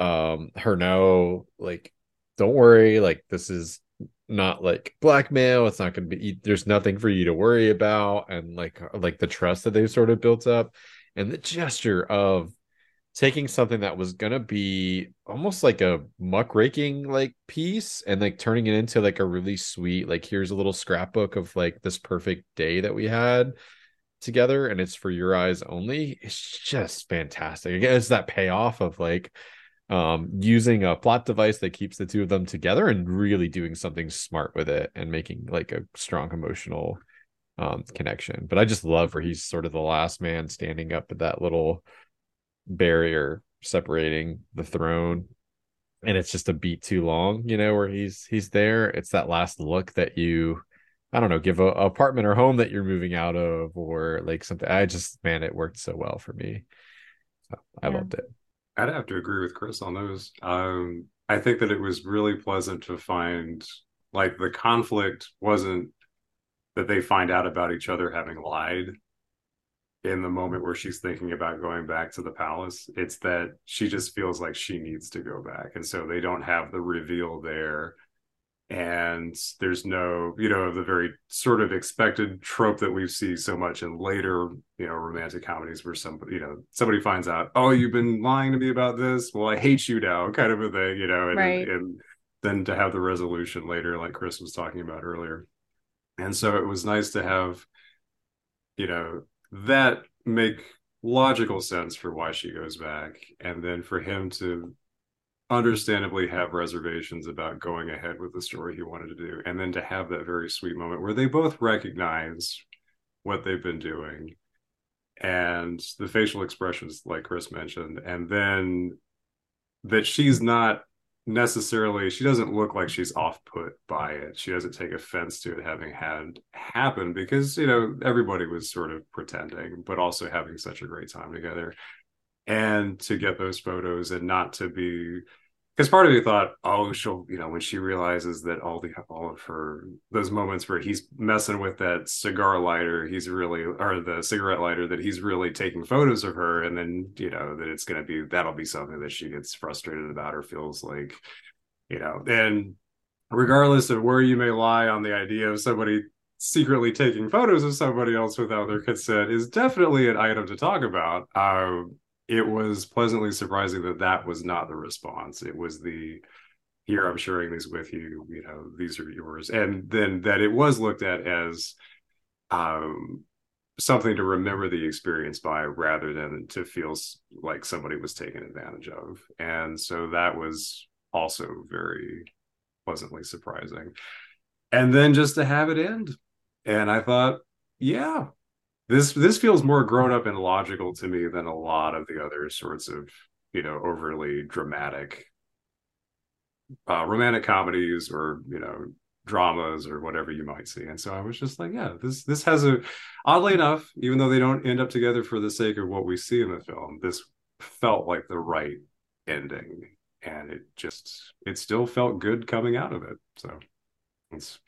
um her know like don't worry like this is not like blackmail it's not going to be there's nothing for you to worry about and like like the trust that they've sort of built up and the gesture of taking something that was gonna be almost like a muckraking like piece and like turning it into like a really sweet like here's a little scrapbook of like this perfect day that we had together and it's for your eyes only it's just fantastic. Again it's that payoff of like um using a plot device that keeps the two of them together and really doing something smart with it and making like a strong emotional um connection. But i just love where he's sort of the last man standing up at that little barrier separating the throne and it's just a beat too long you know where he's he's there it's that last look that you i don't know give a, a apartment or home that you're moving out of or like something i just man it worked so well for me so i Yeah. loved it I'd have to agree with Chris on those. Um, I think that it was really pleasant to find like the conflict wasn't that they find out about each other having lied. In the moment where she's thinking about going back to the palace. It's that she just feels like she needs to go back. And so they don't have the reveal there. And there's no, you know, the very sort of expected trope that we see so much in later, you know, romantic comedies where somebody, you know, somebody finds out, oh, you've been lying to me about this. Well, I hate you now, kind of a thing, you know, and, Right. and, and then to have the resolution later, like Chris was talking about earlier. And so it was nice to have, you know, that make logical sense for why she goes back. And then for him to understandably have reservations about going ahead with the story he wanted to do. And then to have that very sweet moment where they both recognize what they've been doing and the facial expressions, like Chris mentioned. And then that she's not necessarily she doesn't look like she's off put by it. She doesn't take offense to it having had happened because you know everybody was sort of pretending but also having such a great time together. And to get those photos and not to be because part of me thought oh she'll you know when she realizes that all the all of her those moments where he's messing with that cigar lighter he's really or the cigarette lighter that he's really taking photos of her and then you know that it's going to be that'll be something that she gets frustrated about or feels like you know. And regardless of where you may lie on the idea of somebody secretly taking photos of somebody else without their consent is definitely an item to talk about. Um it was pleasantly surprising that that was not the response. It was the here I'm sharing these with you, you know, these are yours, and then that it was looked at as um, something to remember the experience by rather than to feel like somebody was taken advantage of, and so that was also very pleasantly surprising. And then just to have it end, and I thought, yeah, this this feels more grown up and logical to me than a lot of the other sorts of you know overly dramatic uh, romantic comedies or you know dramas or whatever you might see. And so i was just like yeah this this has a oddly enough even though they don't end up together for the sake of what we see in the film this felt like the right ending. And it just it still felt good coming out of it. So it's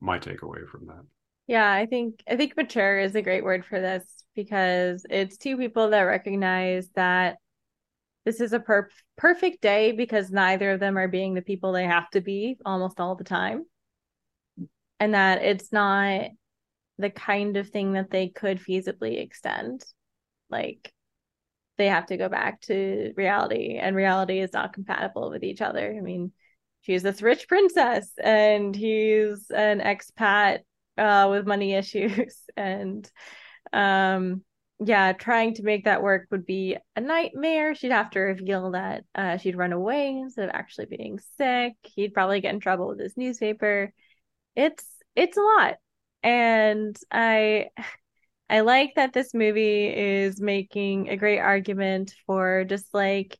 my takeaway from that Yeah, I think I think mature is a great word for this because it's two people that recognize that this is a per perfect day because neither of them are being the people they have to be almost all the time. And that it's not the kind of thing that they could feasibly extend. Like they have to go back to reality and reality is not compatible with each other. I mean, she's this rich princess and he's an expat uh, with money issues. And um yeah trying to make that work would be a nightmare. She'd have to reveal that uh, she'd run away instead of actually being sick. He'd probably get in trouble with his newspaper. It's it's a lot. And i i like that this movie is making a great argument for just like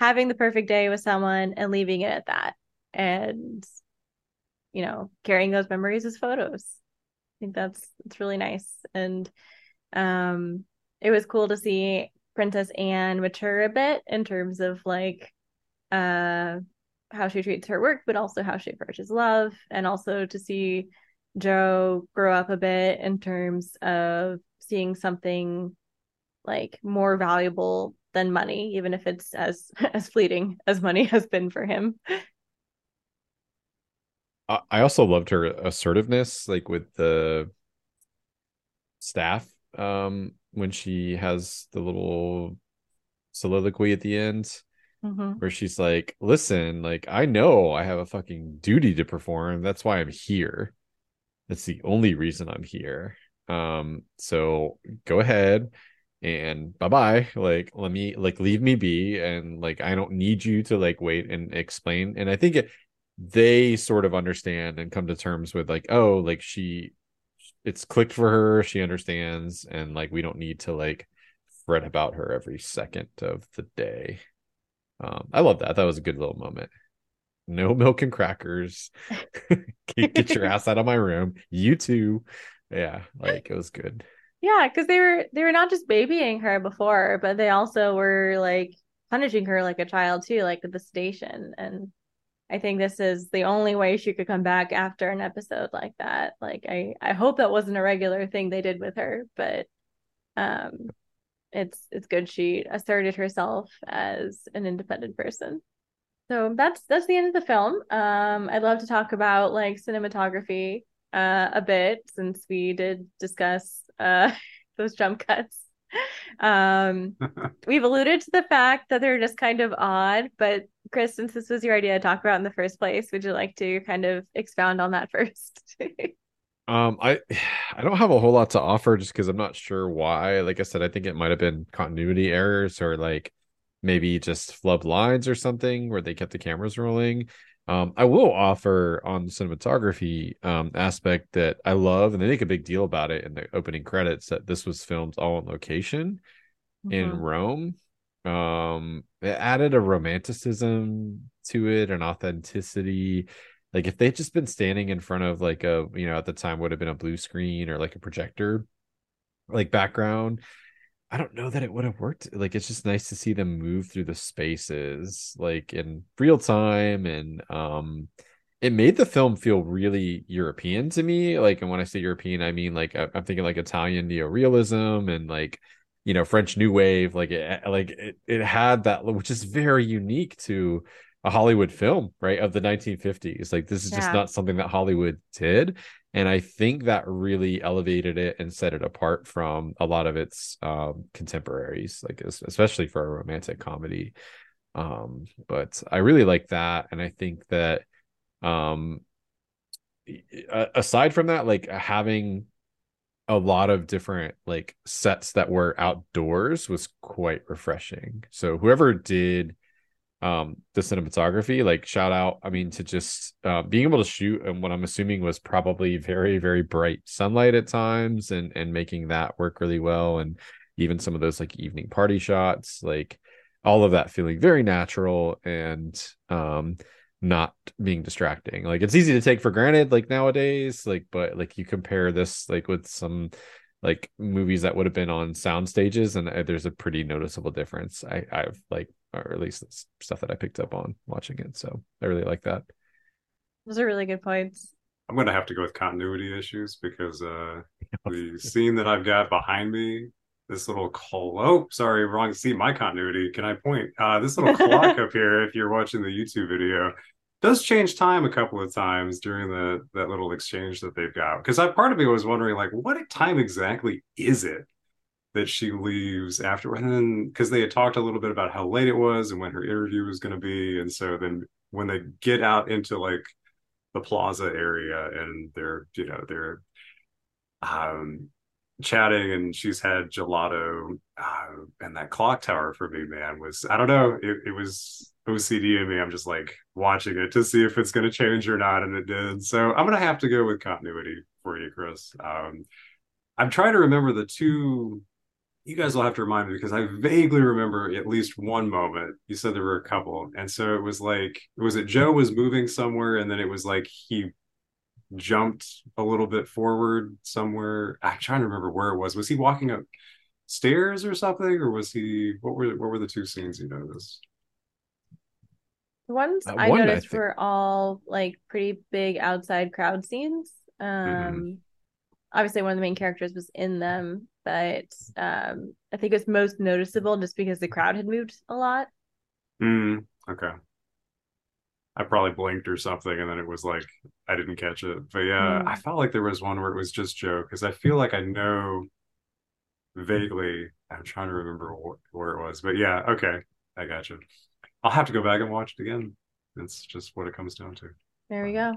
having the perfect day with someone and leaving it at that. And you know carrying those memories as photos. I think that's it's really nice. And um it was cool to see princess anne mature a bit in terms of like uh how she treats her work but also how she approaches love and also to see joe grow up a bit in terms of seeing something like more valuable than money even if it's as as fleeting as money has been for him I I also loved her assertiveness, like with the staff, um, when she has the little soliloquy at the end, Mhm. where she's like, "Listen, like I know I have a fucking duty to perform. That's why I'm here. That's the only reason I'm here. Um, so go ahead and bye bye. Like let me like leave me be, and like I don't need you to like wait and explain. And I think it, they sort of understand and come to terms with like, oh, like she, it's clicked for her. She understands, and like we don't need to like fret about her every second of the day. Um, I love that. That was a good little moment. No milk and crackers. get, get your ass out of my room. You too. Yeah, like it was good. Yeah, because they were they were not just babying her before, but they also were like punishing her like a child too, like at the station. And I think this is the only way she could come back after an episode like that. Like I I hope that wasn't a regular thing they did with her, but Um, it's it's good she asserted herself as an independent person. So that's that's the end of the film. Um, I'd love to talk about like cinematography uh, a bit since we did discuss uh, those jump cuts. Um, we've alluded to the fact that they're just kind of odd, but Chris, since this was your idea to talk about in the first place, would you like to kind of expound on that first? Um, I I don't have a whole lot to offer just because I'm not sure why. Like I said, I think it might have been continuity errors or like maybe just flubbed lines or something where they kept the cameras rolling. Um, I will offer on the cinematography um, aspect that I love, and they make a big deal about it in the opening credits that this was filmed all on location mm-hmm. in Rome. Um, it added a romanticism to it, an authenticity. Like if they'd just been standing in front of like a, you know, at the time would have been a blue screen or like a projector, like background, I don't know that it would have worked. Like it's just nice to see them move through the spaces like in real time and um it made the film feel really European to me. Like and when I say European, I mean like I'm thinking like Italian neorealism and like you know French New Wave. Like it like it, it had that which is very unique to a Hollywood film, right? Of the 1950s. Like this is just not something that Hollywood did. And I think that really elevated it and set it apart from a lot of its um, contemporaries, like especially for a romantic comedy. Um, but I really like that. And I think that um, aside from that, like having a lot of different like sets that were outdoors was quite refreshing. So whoever did um the cinematography like shout out i mean to just uh, being able to shoot and what i'm assuming was probably very very bright sunlight at times and and making that work really well. And even some of those like evening party shots like all of that feeling very natural and um not being distracting. Like it's easy to take for granted like nowadays like but like you compare this like with some like movies that would have been on sound stages and uh, there's a pretty noticeable difference. I i've like or at least it's stuff that i picked up on watching it so i really like that those are really good points i'm gonna have to go with continuity issues because uh the scene that i've got behind me this little call oh sorry wrong scene. my continuity can i point uh this little clock up here if you're watching the youtube video does change time a couple of times during the that little exchange that they've got. Because I part of me was wondering, like, what time exactly is it that she leaves after? And then because they had talked a little bit about how late it was and when her interview was going to be, and so then when they get out into like the plaza area and they're you know they're um chatting and she's had gelato uh, and that clock tower for me man was i don't know it, it was ocd in me. I'm just like watching it to see if it's going to change or not and it did. So i'm going to have to go with continuity for you chris. Um, i'm trying to remember the two you guys will have to remind me because i vaguely remember at least one moment you said there were a couple and so it was like was it joe was moving somewhere and then it was like he jumped a little bit forward somewhere. I'm trying to remember where it was. Was he walking up stairs or something, or was he? What were what were the two scenes you noticed? The ones uh, I one, noticed I were all like pretty big outside crowd scenes. Um, mm-hmm. obviously one of the main characters was in them, but um, I think it was most noticeable just because the crowd had moved a lot. Mm, okay. I probably blinked or something, and then it was like I didn't catch it. But yeah, mm. I felt like there was one where it was just Joe because I feel like I know vaguely. I'm trying to remember wh- where it was, but yeah, okay, I got you. I'll have to go back and watch it again. It's just what it comes down to. There we go.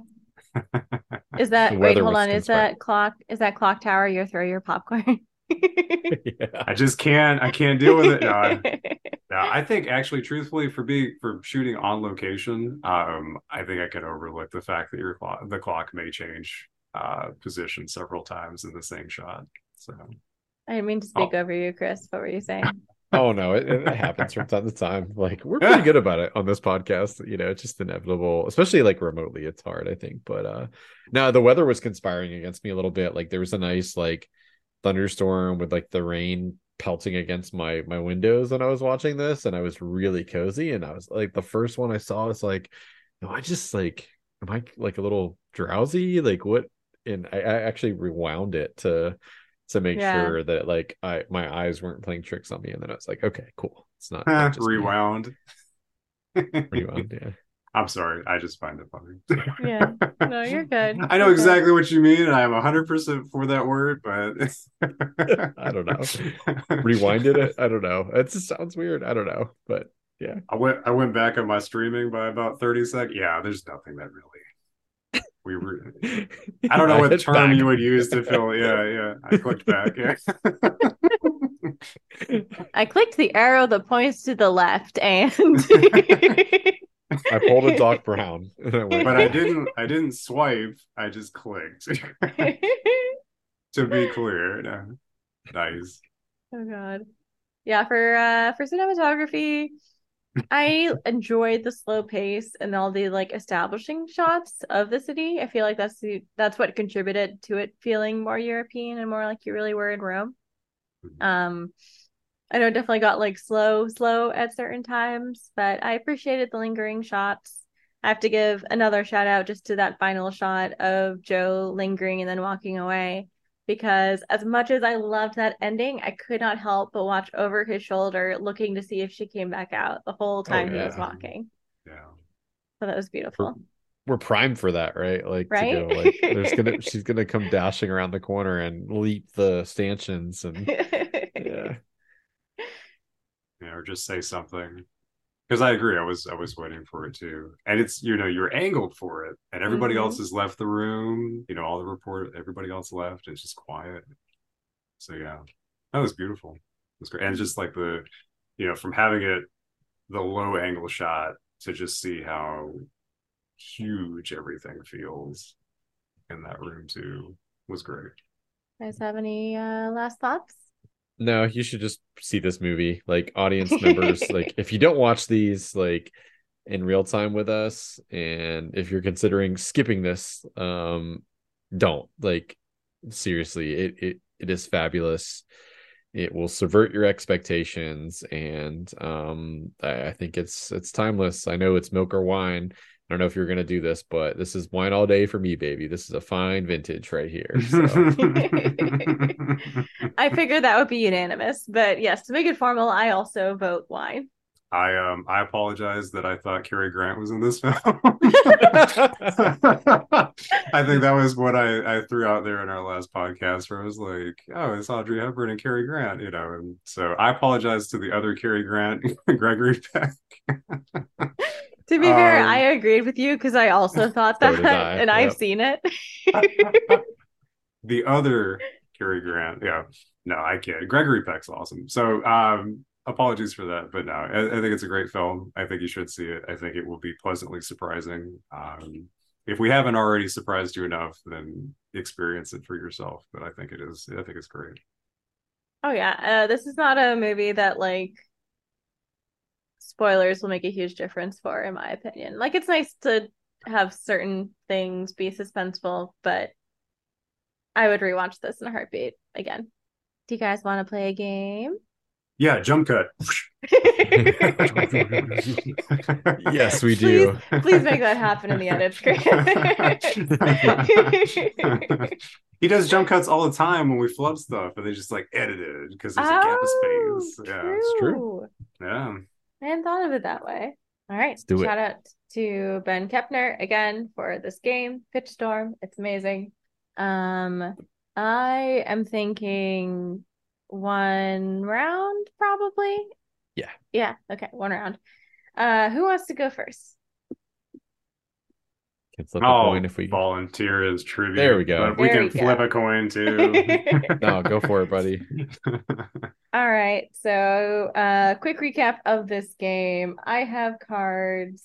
is that wait? Hold on. Is that clock? Is that clock tower? your throw your popcorn. yeah. I just can't. I can't deal with it. No, I, no, I think actually, truthfully, for being for shooting on location, um, I think I can overlook the fact that your clock, the clock may change uh, position several times in the same shot. So, I didn't mean to speak oh. over you, Chris. What were you saying? oh no, it, it happens from time to time. Like we're pretty good about it on this podcast. You know, it's just inevitable, especially like remotely. It's hard, I think. But uh now the weather was conspiring against me a little bit. Like there was a nice like thunderstorm with like the rain pelting against my my windows when I was watching this, and I was really cozy. And I was like, the first one I saw was like, am I just like, am I like a little drowsy? Like what? And I, I actually rewound it to to make Yeah. sure that like I my eyes weren't playing tricks on me, and then I was like, okay, cool, it's not, not just rewound. rewound, yeah. I'm sorry. I just find it funny. Yeah. No, you're good. I know You're good. exactly what you mean, and I'm 100% for that word, but I don't know. Rewinded it. I don't know. It just sounds weird. I don't know, but yeah. I went I went back on my streaming by about 30 seconds. Yeah, there's nothing that really we were I don't know what term you would use to fill. Yeah, yeah. I clicked back. Yeah. I clicked the arrow that points to the left and I pulled a Doc Brown. and went, but I didn't I didn't swipe. I just clicked. to be clear. No. Nice. Oh god. Yeah, for uh for cinematography, I enjoyed the slow pace and all the like establishing shots of the city. I feel like that's the that's what contributed to it feeling more European and more like you really were in Rome. Um I know it definitely got like slow, slow at certain times, but I appreciated the lingering shots. I have to give another shout out just to that final shot of Joe lingering and then walking away because as much as I loved that ending, I could not help but watch over his shoulder looking to see if she came back out the whole oh, time he was walking. Yeah. So that was beautiful. we're primed for that, right? Like Right? to go like there's gonna she's gonna come dashing around the corner and leap the stanchions and yeah. Yeah, or just say something. Because I agree, I was I was waiting for it too, and it's you know you're angled for it, and everybody Mhm. else has left the room. You know, all the report, everybody else left. It's just quiet. So yeah, that was beautiful. It was great, and just like the, you know, from having it the low angle shot to just see how huge everything feels in that room too was great. You guys have any uh, last thoughts? No, you should just see this movie. Like audience members, like if you don't watch these like in real time with us, and if you're considering skipping this, um, don't like seriously. It it it is fabulous. It will subvert your expectations, and um, I, I think it's it's timeless. I know it's milk or wine. I don't know if you're gonna do this, but this is wine all day for me, baby. This is a fine vintage right here. So. I figured that would be unanimous, but yes, to make it formal, I also vote wine. I um I apologize that I thought Cary Grant was in this film. I think that was what I, I threw out there in our last podcast where I was like, oh, it's Audrey Hepburn and Cary Grant, you know. And so I apologize to the other Cary Grant, Gregory Peck. To be fair, Um, I agreed with you because I also thought that, did I, and I've seen it. the other Cary Grant, yeah. No, I can't. Gregory Peck's awesome. So um apologies for that, but no, I, I think it's a great film. I think you should see it. I think it will be pleasantly surprising. Um if we haven't already surprised you enough, then experience it for yourself. But I think it is I think it's great. Oh yeah, uh, this is not a movie that like spoilers will make a huge difference for, in my opinion. Like it's nice to have certain things be suspenseful, but I would rewatch this in a heartbeat again. Do you guys want to play a game? Yeah, jump cut. yes, we do. Please make that happen in the edit screen. he does jump cuts all the time when we flub stuff, and they just like edited because there's a gap of oh, space. Yeah, true. it's true. yeah. I hadn't thought of it that way. All right. do it. Shout out to Ben Kepner again for this game, Pitch Storm. It's amazing. Um, I am thinking one round, probably. Yeah. Yeah. Okay. One round. Uh, who wants to go first? Can flip a I'll coin if we. volunteer as trivia. There we go. But we can we go. flip a coin too. No, go for it, buddy. All right. So, uh, quick recap of this game. I have cards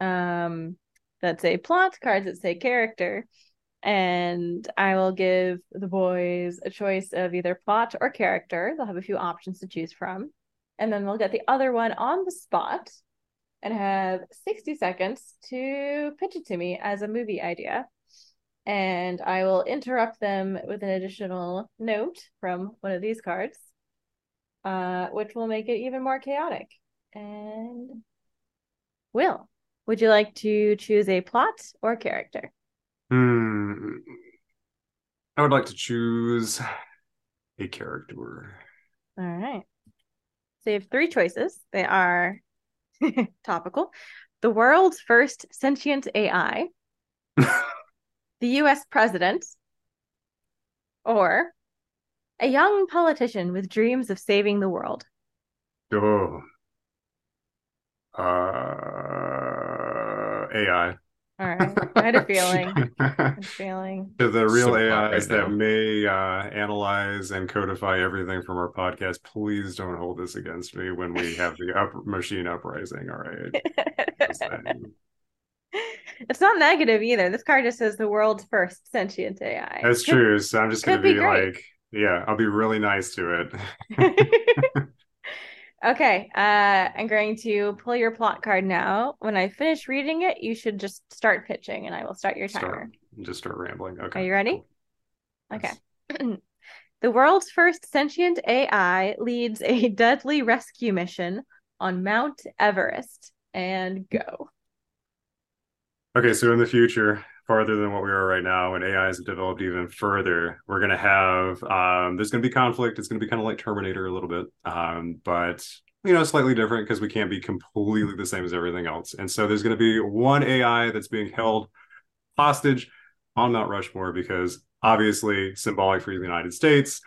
um that say plot, cards that say character, and I will give the boys a choice of either plot or character. They'll have a few options to choose from. And then we'll get the other one on the spot and have 60 seconds to pitch it to me as a movie idea. And I will interrupt them with an additional note from one of these cards, uh, which will make it even more chaotic. And Will, would you like to choose a plot or character? Hmm. I would like to choose a character. All right. So you have three choices. They are topical. The world's first sentient AI, the US president, or a young politician with dreams of saving the world. Oh. Uh, AI. All right. I had a feeling. A feeling. To the real So AIs right that now. may uh, analyze and codify everything from our podcast, please don't hold this against me when we have the up machine uprising. All right. It's not negative either. This card just says the world's first sentient AI. That's true. So I'm just going to be be, like, yeah, I'll be really nice to it. okay, uh, I'm going to pull your plot card now. When I finish reading it, you should just start pitching, and I will start your timer. Start, just start rambling. Okay. Are you ready? Okay. The world's first sentient AI leads a deadly rescue mission on Mount Everest. And go. Okay, so in the future, farther than what we are right now, and AI has developed even further, we're going to have um, there's going to be conflict. It's going to be kind of like Terminator a little bit, um, but you know, slightly different because we can't be completely the same as everything else. And so there's going to be one AI that's being held hostage on Mount Rushmore because obviously symbolic for the United States.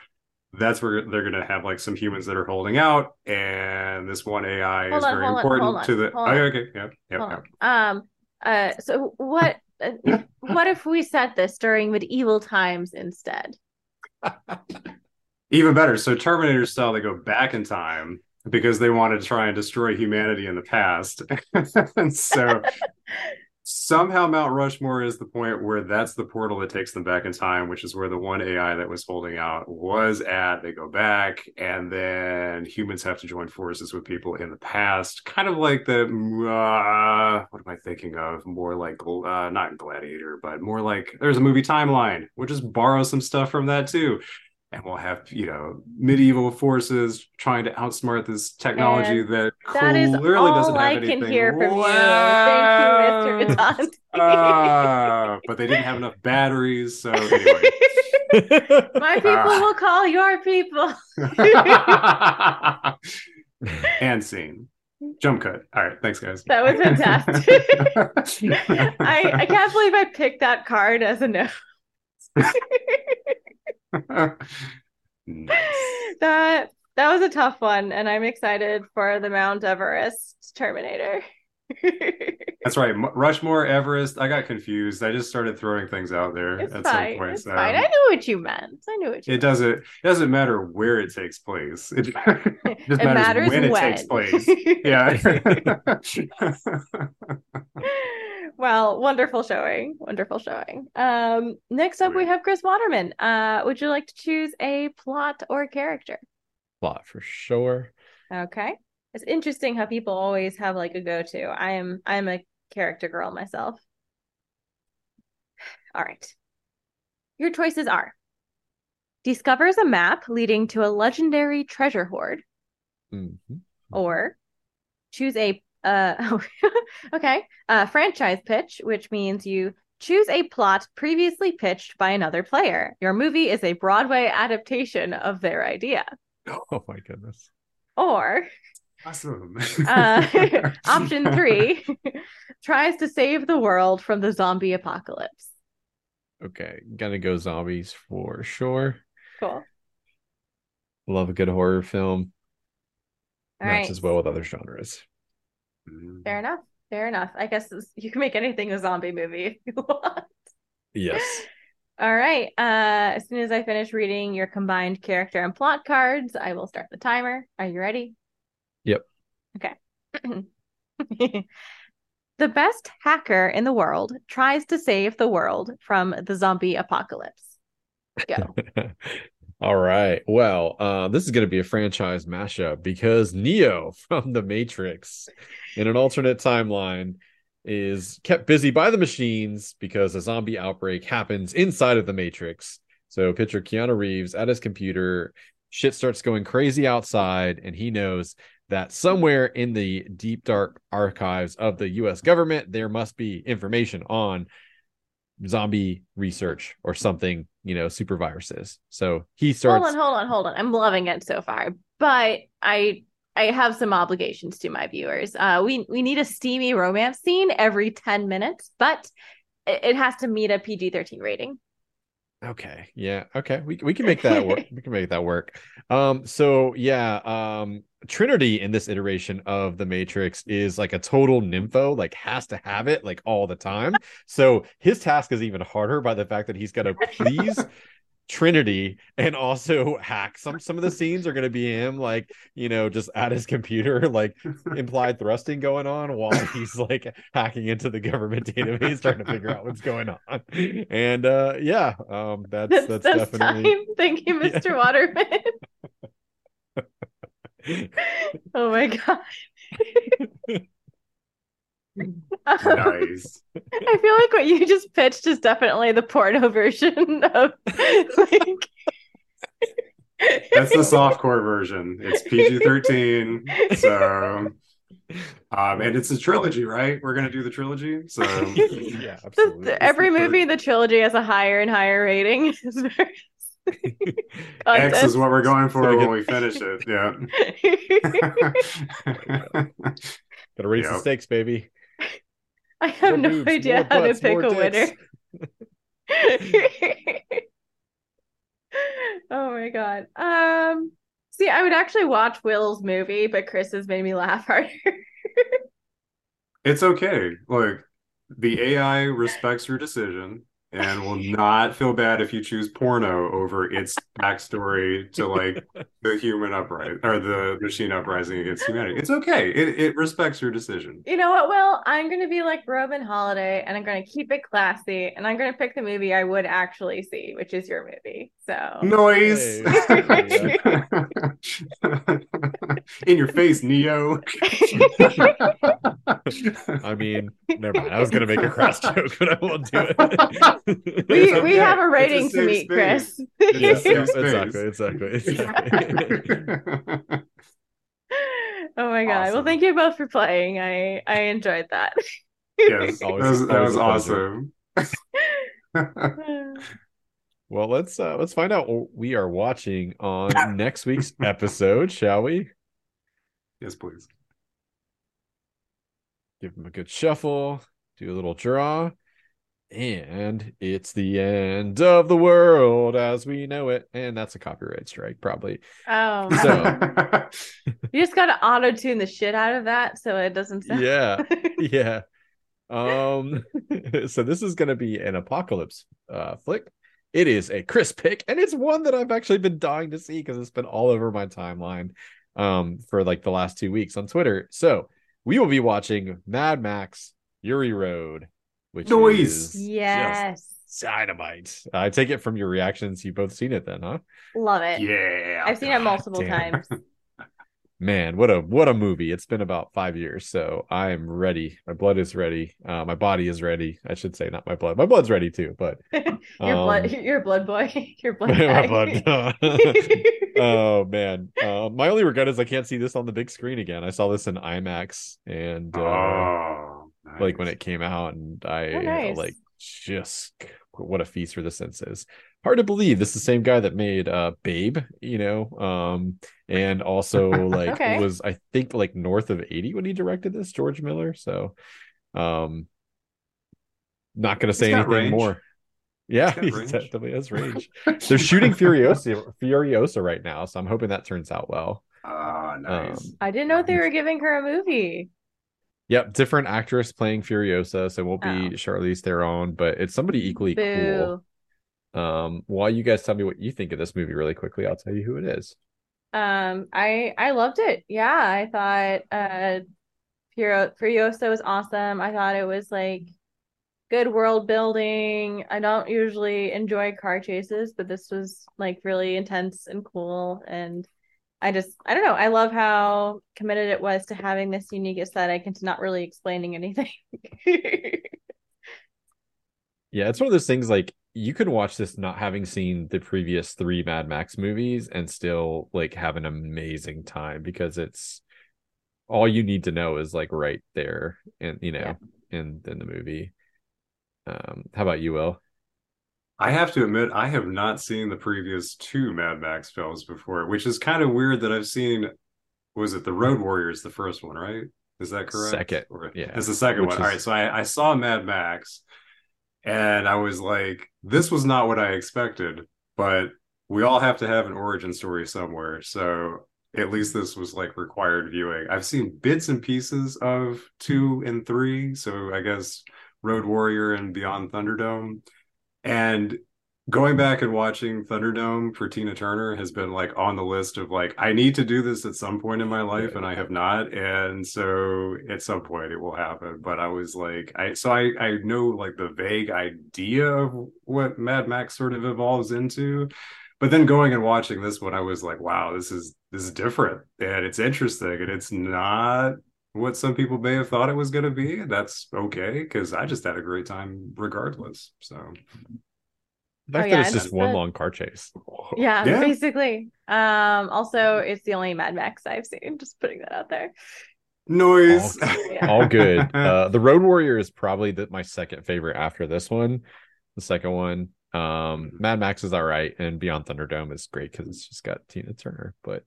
That's where they're going to have like some humans that are holding out, and this one AI Hold is on, very important on, to the. on. okay, yeah, yeah, yeah. Um. Uh. So what? Uh, what if we set this during medieval times instead? Even better. So Terminator style, they go back in time because they want to try and destroy humanity in the past. and so somehow Mount Rushmore is the point where that's the portal that takes them back in time, which is where the one AI that was holding out was at. They go back, and then humans have to join forces with people in the past, kind of like the uh, what am I thinking of? More like uh, not Gladiator, but more like there's a movie timeline. We'll just borrow some stuff from that too. And we'll have, you know, medieval forces trying to outsmart this technology And that That is clearly doesn't all have I anything. can hear from you. Thank you, Mr. Adanti. Ah, but they didn't have enough batteries, so anyway. My people Ah. will call your people. and scene. Jump cut. All right, thanks, guys. That was fantastic. I, I can't believe I picked that card as a no. That that was a tough one, and I'm excited for the Mount Everest Terminator. That's right. Rushmore, Everest. I got confused. I just started throwing things out there It's at fine. some point. It's so fine. I knew what you meant. I knew what you it doesn't it doesn't matter where it takes place. It, just It matters, matters when, it takes place. Yeah. well, wonderful showing. Wonderful showing. Um, next up we have Chris Waterman. Uh, would you like to choose a plot or character? Plot for sure. Okay. It's interesting how people always have like a go-to. I am I'm a character girl myself. All right. Your choices are discovers a map leading to a legendary treasure hoard Mhm. or choose a uh okay, uh franchise pitch, which means you choose a plot previously pitched by another player. Your movie is a Broadway adaptation of their idea. Oh my goodness. Or awesome. Uh, option three tries to save the world from the zombie apocalypse. Okay, gonna go zombies for sure. Cool. Love a good horror film. All right. Matches well with other genres. Fair enough. Fair enough. I guess you can make anything a zombie movie if you want. Yes. All right. Uh, as soon as I finish reading your combined character and plot cards, I will start the timer. Are you ready? Yep. Okay. the best hacker in the world tries to save the world from the zombie apocalypse. Go. All right. Well, uh, this is going to be a franchise mashup because Neo from The Matrix in an alternate timeline is kept busy by the machines because a zombie outbreak happens inside of the Matrix. So, picture Keanu Reeves at his computer. Shit starts going crazy outside, and he knows that somewhere in the deep, dark archives of the US government, there must be information on zombie research or something, you know, super viruses. So he starts. Hold on, hold on, hold on. I'm loving it so far, but I I have some obligations to my viewers. Uh, we we need a steamy romance scene every ten minutes, but it, it has to meet a PG-13 rating. Okay. Yeah. Okay. We we can make that work. we can make that work. Um. So yeah. Um. Trinity in this iteration of the Matrix is like a total nympho. Like has to have it like all the time. So his task is even harder by the fact that he's got to please Trinity and also hack some some of the scenes are going to be him like you know just at his computer like implied thrusting going on while he's like hacking into the government database trying to figure out what's going on and uh yeah um that's that's, That's, that's definitely time. Thank you, Mr. Waterman. oh my god. Nice. I feel like what you just pitched is definitely the porno version of like That's the softcore version. It's PG thirteen. So, um, and it's a trilogy, right? We're gonna do the trilogy. So, yeah Just absolutely every the movie in the trilogy has a higher and higher rating. It's X is what we're going for So we when we finish it. Yeah. gotta raise the stakes baby I have no boobs, idea how butts, to pick a winner. oh my god. Um see, I would actually watch Will's movie, but Chris has made me laugh harder. It's okay. Like the AI respects your decision and will not feel bad if you choose porno over its backstory to like the human uprising or the machine uprising against humanity. It's okay. It it respects your decision. You know what, Will? I'm gonna be like Roman Holiday and I'm gonna keep it classy and I'm gonna pick the movie I would actually see, which is your movie. So Noise. Hey. In your face, Neo. I mean, never mind. I was gonna make a cross joke, but I won't do it. we we okay. have a It's a rating to meet, space. Chris. It's Yeah, exactly, exactly, exactly. oh my god. Well, thank you both for playing. I I enjoyed that. yes, that was, that was awesome. Well, let's uh let's find out what we are watching on next week's episode, shall we? yes, please. Give them a good shuffle, do a little draw, and it's the end of the world as we know it. And that's a copyright strike, probably. oh So- you just gotta auto tune the shit out of that so it doesn't sound Yeah, yeah. Um, so this is gonna be an apocalypse uh flick. It is a Chris pick, and it's one that I've actually been dying to see because it's been all over my timeline um for like the last two weeks on Twitter. So we will be watching Mad Max Fury Road, which Nice. is yes. dynamite. I take it from your reactions. You've both seen it then, huh? Love it. yeah. I've seen it multiple damn. times. Man, what a what a movie. It's been about five years, so I am ready. My blood is ready. Uh, my body is ready. I should say, not my blood. My blood's ready too, but your Um, blood your blood boy. Your blood my blood. oh man, uh, my only regret is I can't see this on the big screen again. I saw this in IMAX and uh, Oh, like when it came out, and I Oh, nice. like just what a feast for the senses. Hard to believe this is the same guy that made uh Babe, you know, um, and also like Okay. was I think like north of 80 when he directed this, George Miller. So um not gonna say anything range. more. Yeah, he definitely has range. They're shooting Furiosa Furiosa right now, so I'm hoping that turns out well. Ah, nice. Um, I didn't know they were giving her a movie. Yep, different actress playing Furiosa, so it won't be Oh. Charlize Theron, but it's somebody equally Boo. cool. Um, while you guys tell me what you think of this movie really quickly, I'll tell you who it is. Um, I I loved it. Yeah, I thought uh Furio Furiosa was awesome. I thought it was like good world building. I don't usually enjoy car chases, but this was like really intense and cool. And I just I don't know. I love how committed it was to having this unique aesthetic and to not really explaining anything. Yeah, it's one of those things like you can watch this not having seen the previous three Mad Max movies and still like have an amazing time because it's all you need to know is like right there and you know in in the movie. Um, how about you, Will? I have to admit, I have not seen the previous two Mad Max films before, which is kind of weird that I've seen. Was it the Road Warriors, the first one, right? Is that correct? Second, or, yeah, it's the second which one. is... All right, so I, I saw Mad Max, and I was like, this was not what I expected, but we all have to have an origin story somewhere. So at least this was like required viewing. I've seen bits and pieces of two and three, so I guess Road Warrior and Beyond Thunderdome. And going back and watching Thunderdome for Tina Turner has been like on the list of like I need to do this at some point in my life and I have not. And so at some point it will happen. But I was like I so I I know like the vague idea of what Mad Max sort of evolves into. But then going and watching this one I was like wow this is this is different and it's interesting and it's not what some people may have thought it was going to be. That's okay because I just had a great time regardless so the fact oh, yeah, that it's just one long car chase. Yeah, yeah, basically. Um, also, it's the only Mad Max I've seen. Just putting that out there. Noise. All, yeah. all good. Uh, the Road Warrior is probably the, my second favorite after this one. The second one, um, Mad Max is all right, and Beyond Thunderdome is great because it's just got Tina Turner. But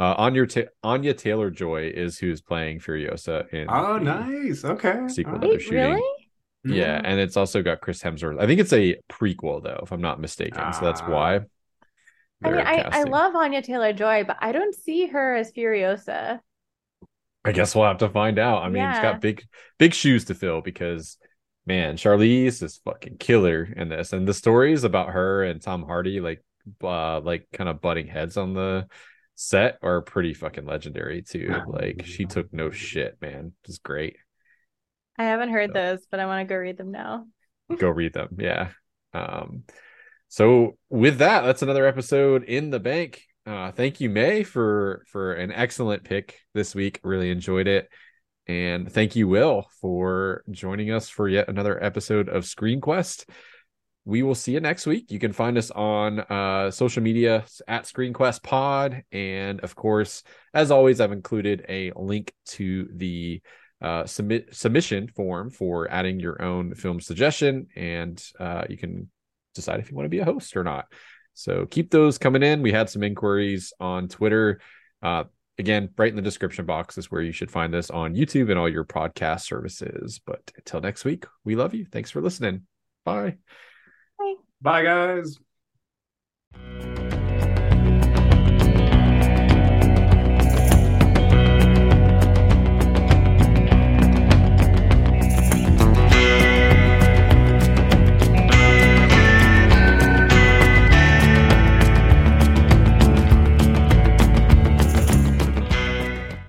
uh, Anya Ta- Anya Taylor Joy is who's playing Furiosa in. Oh, nice. Okay. Sequel Wait, that they're shooting. Really? Yeah, Mm-hmm. and it's also got Chris Hemsworth. I think it's a prequel though, if I'm not mistaken. So that's Ah. why. I mean, I, I love Anya Taylor Joy, but I don't see her as Furiosa. I guess we'll have to find out. I mean, it's Yeah. got big, big shoes to fill because, man, Charlize is fucking killer in this, and the stories about her and Tom Hardy, like, uh, like kind of butting heads on the set, are pretty fucking legendary too. Like, she took no shit, man. It's great. I haven't heard So- those, but I want to go read them now. Go read them. Yeah. Um. So with that, that's another episode in the bank. Uh, thank you, Mae, for for an excellent pick this week. Really enjoyed it. And thank you, Will, for joining us for yet another episode of Screen Quest. We will see you next week. You can find us on uh, social media at Screen Quest Pod. And of course, as always, I've included a link to the uh, submit submission form for adding your own film suggestion. And uh, you can decide if you want to be a host or not. So keep those coming in. We had some inquiries on Twitter. Uh, again, right in the description box is where you should find this on YouTube and all your podcast services. But until next week, we love you. Thanks for listening. Bye. Bye, guys.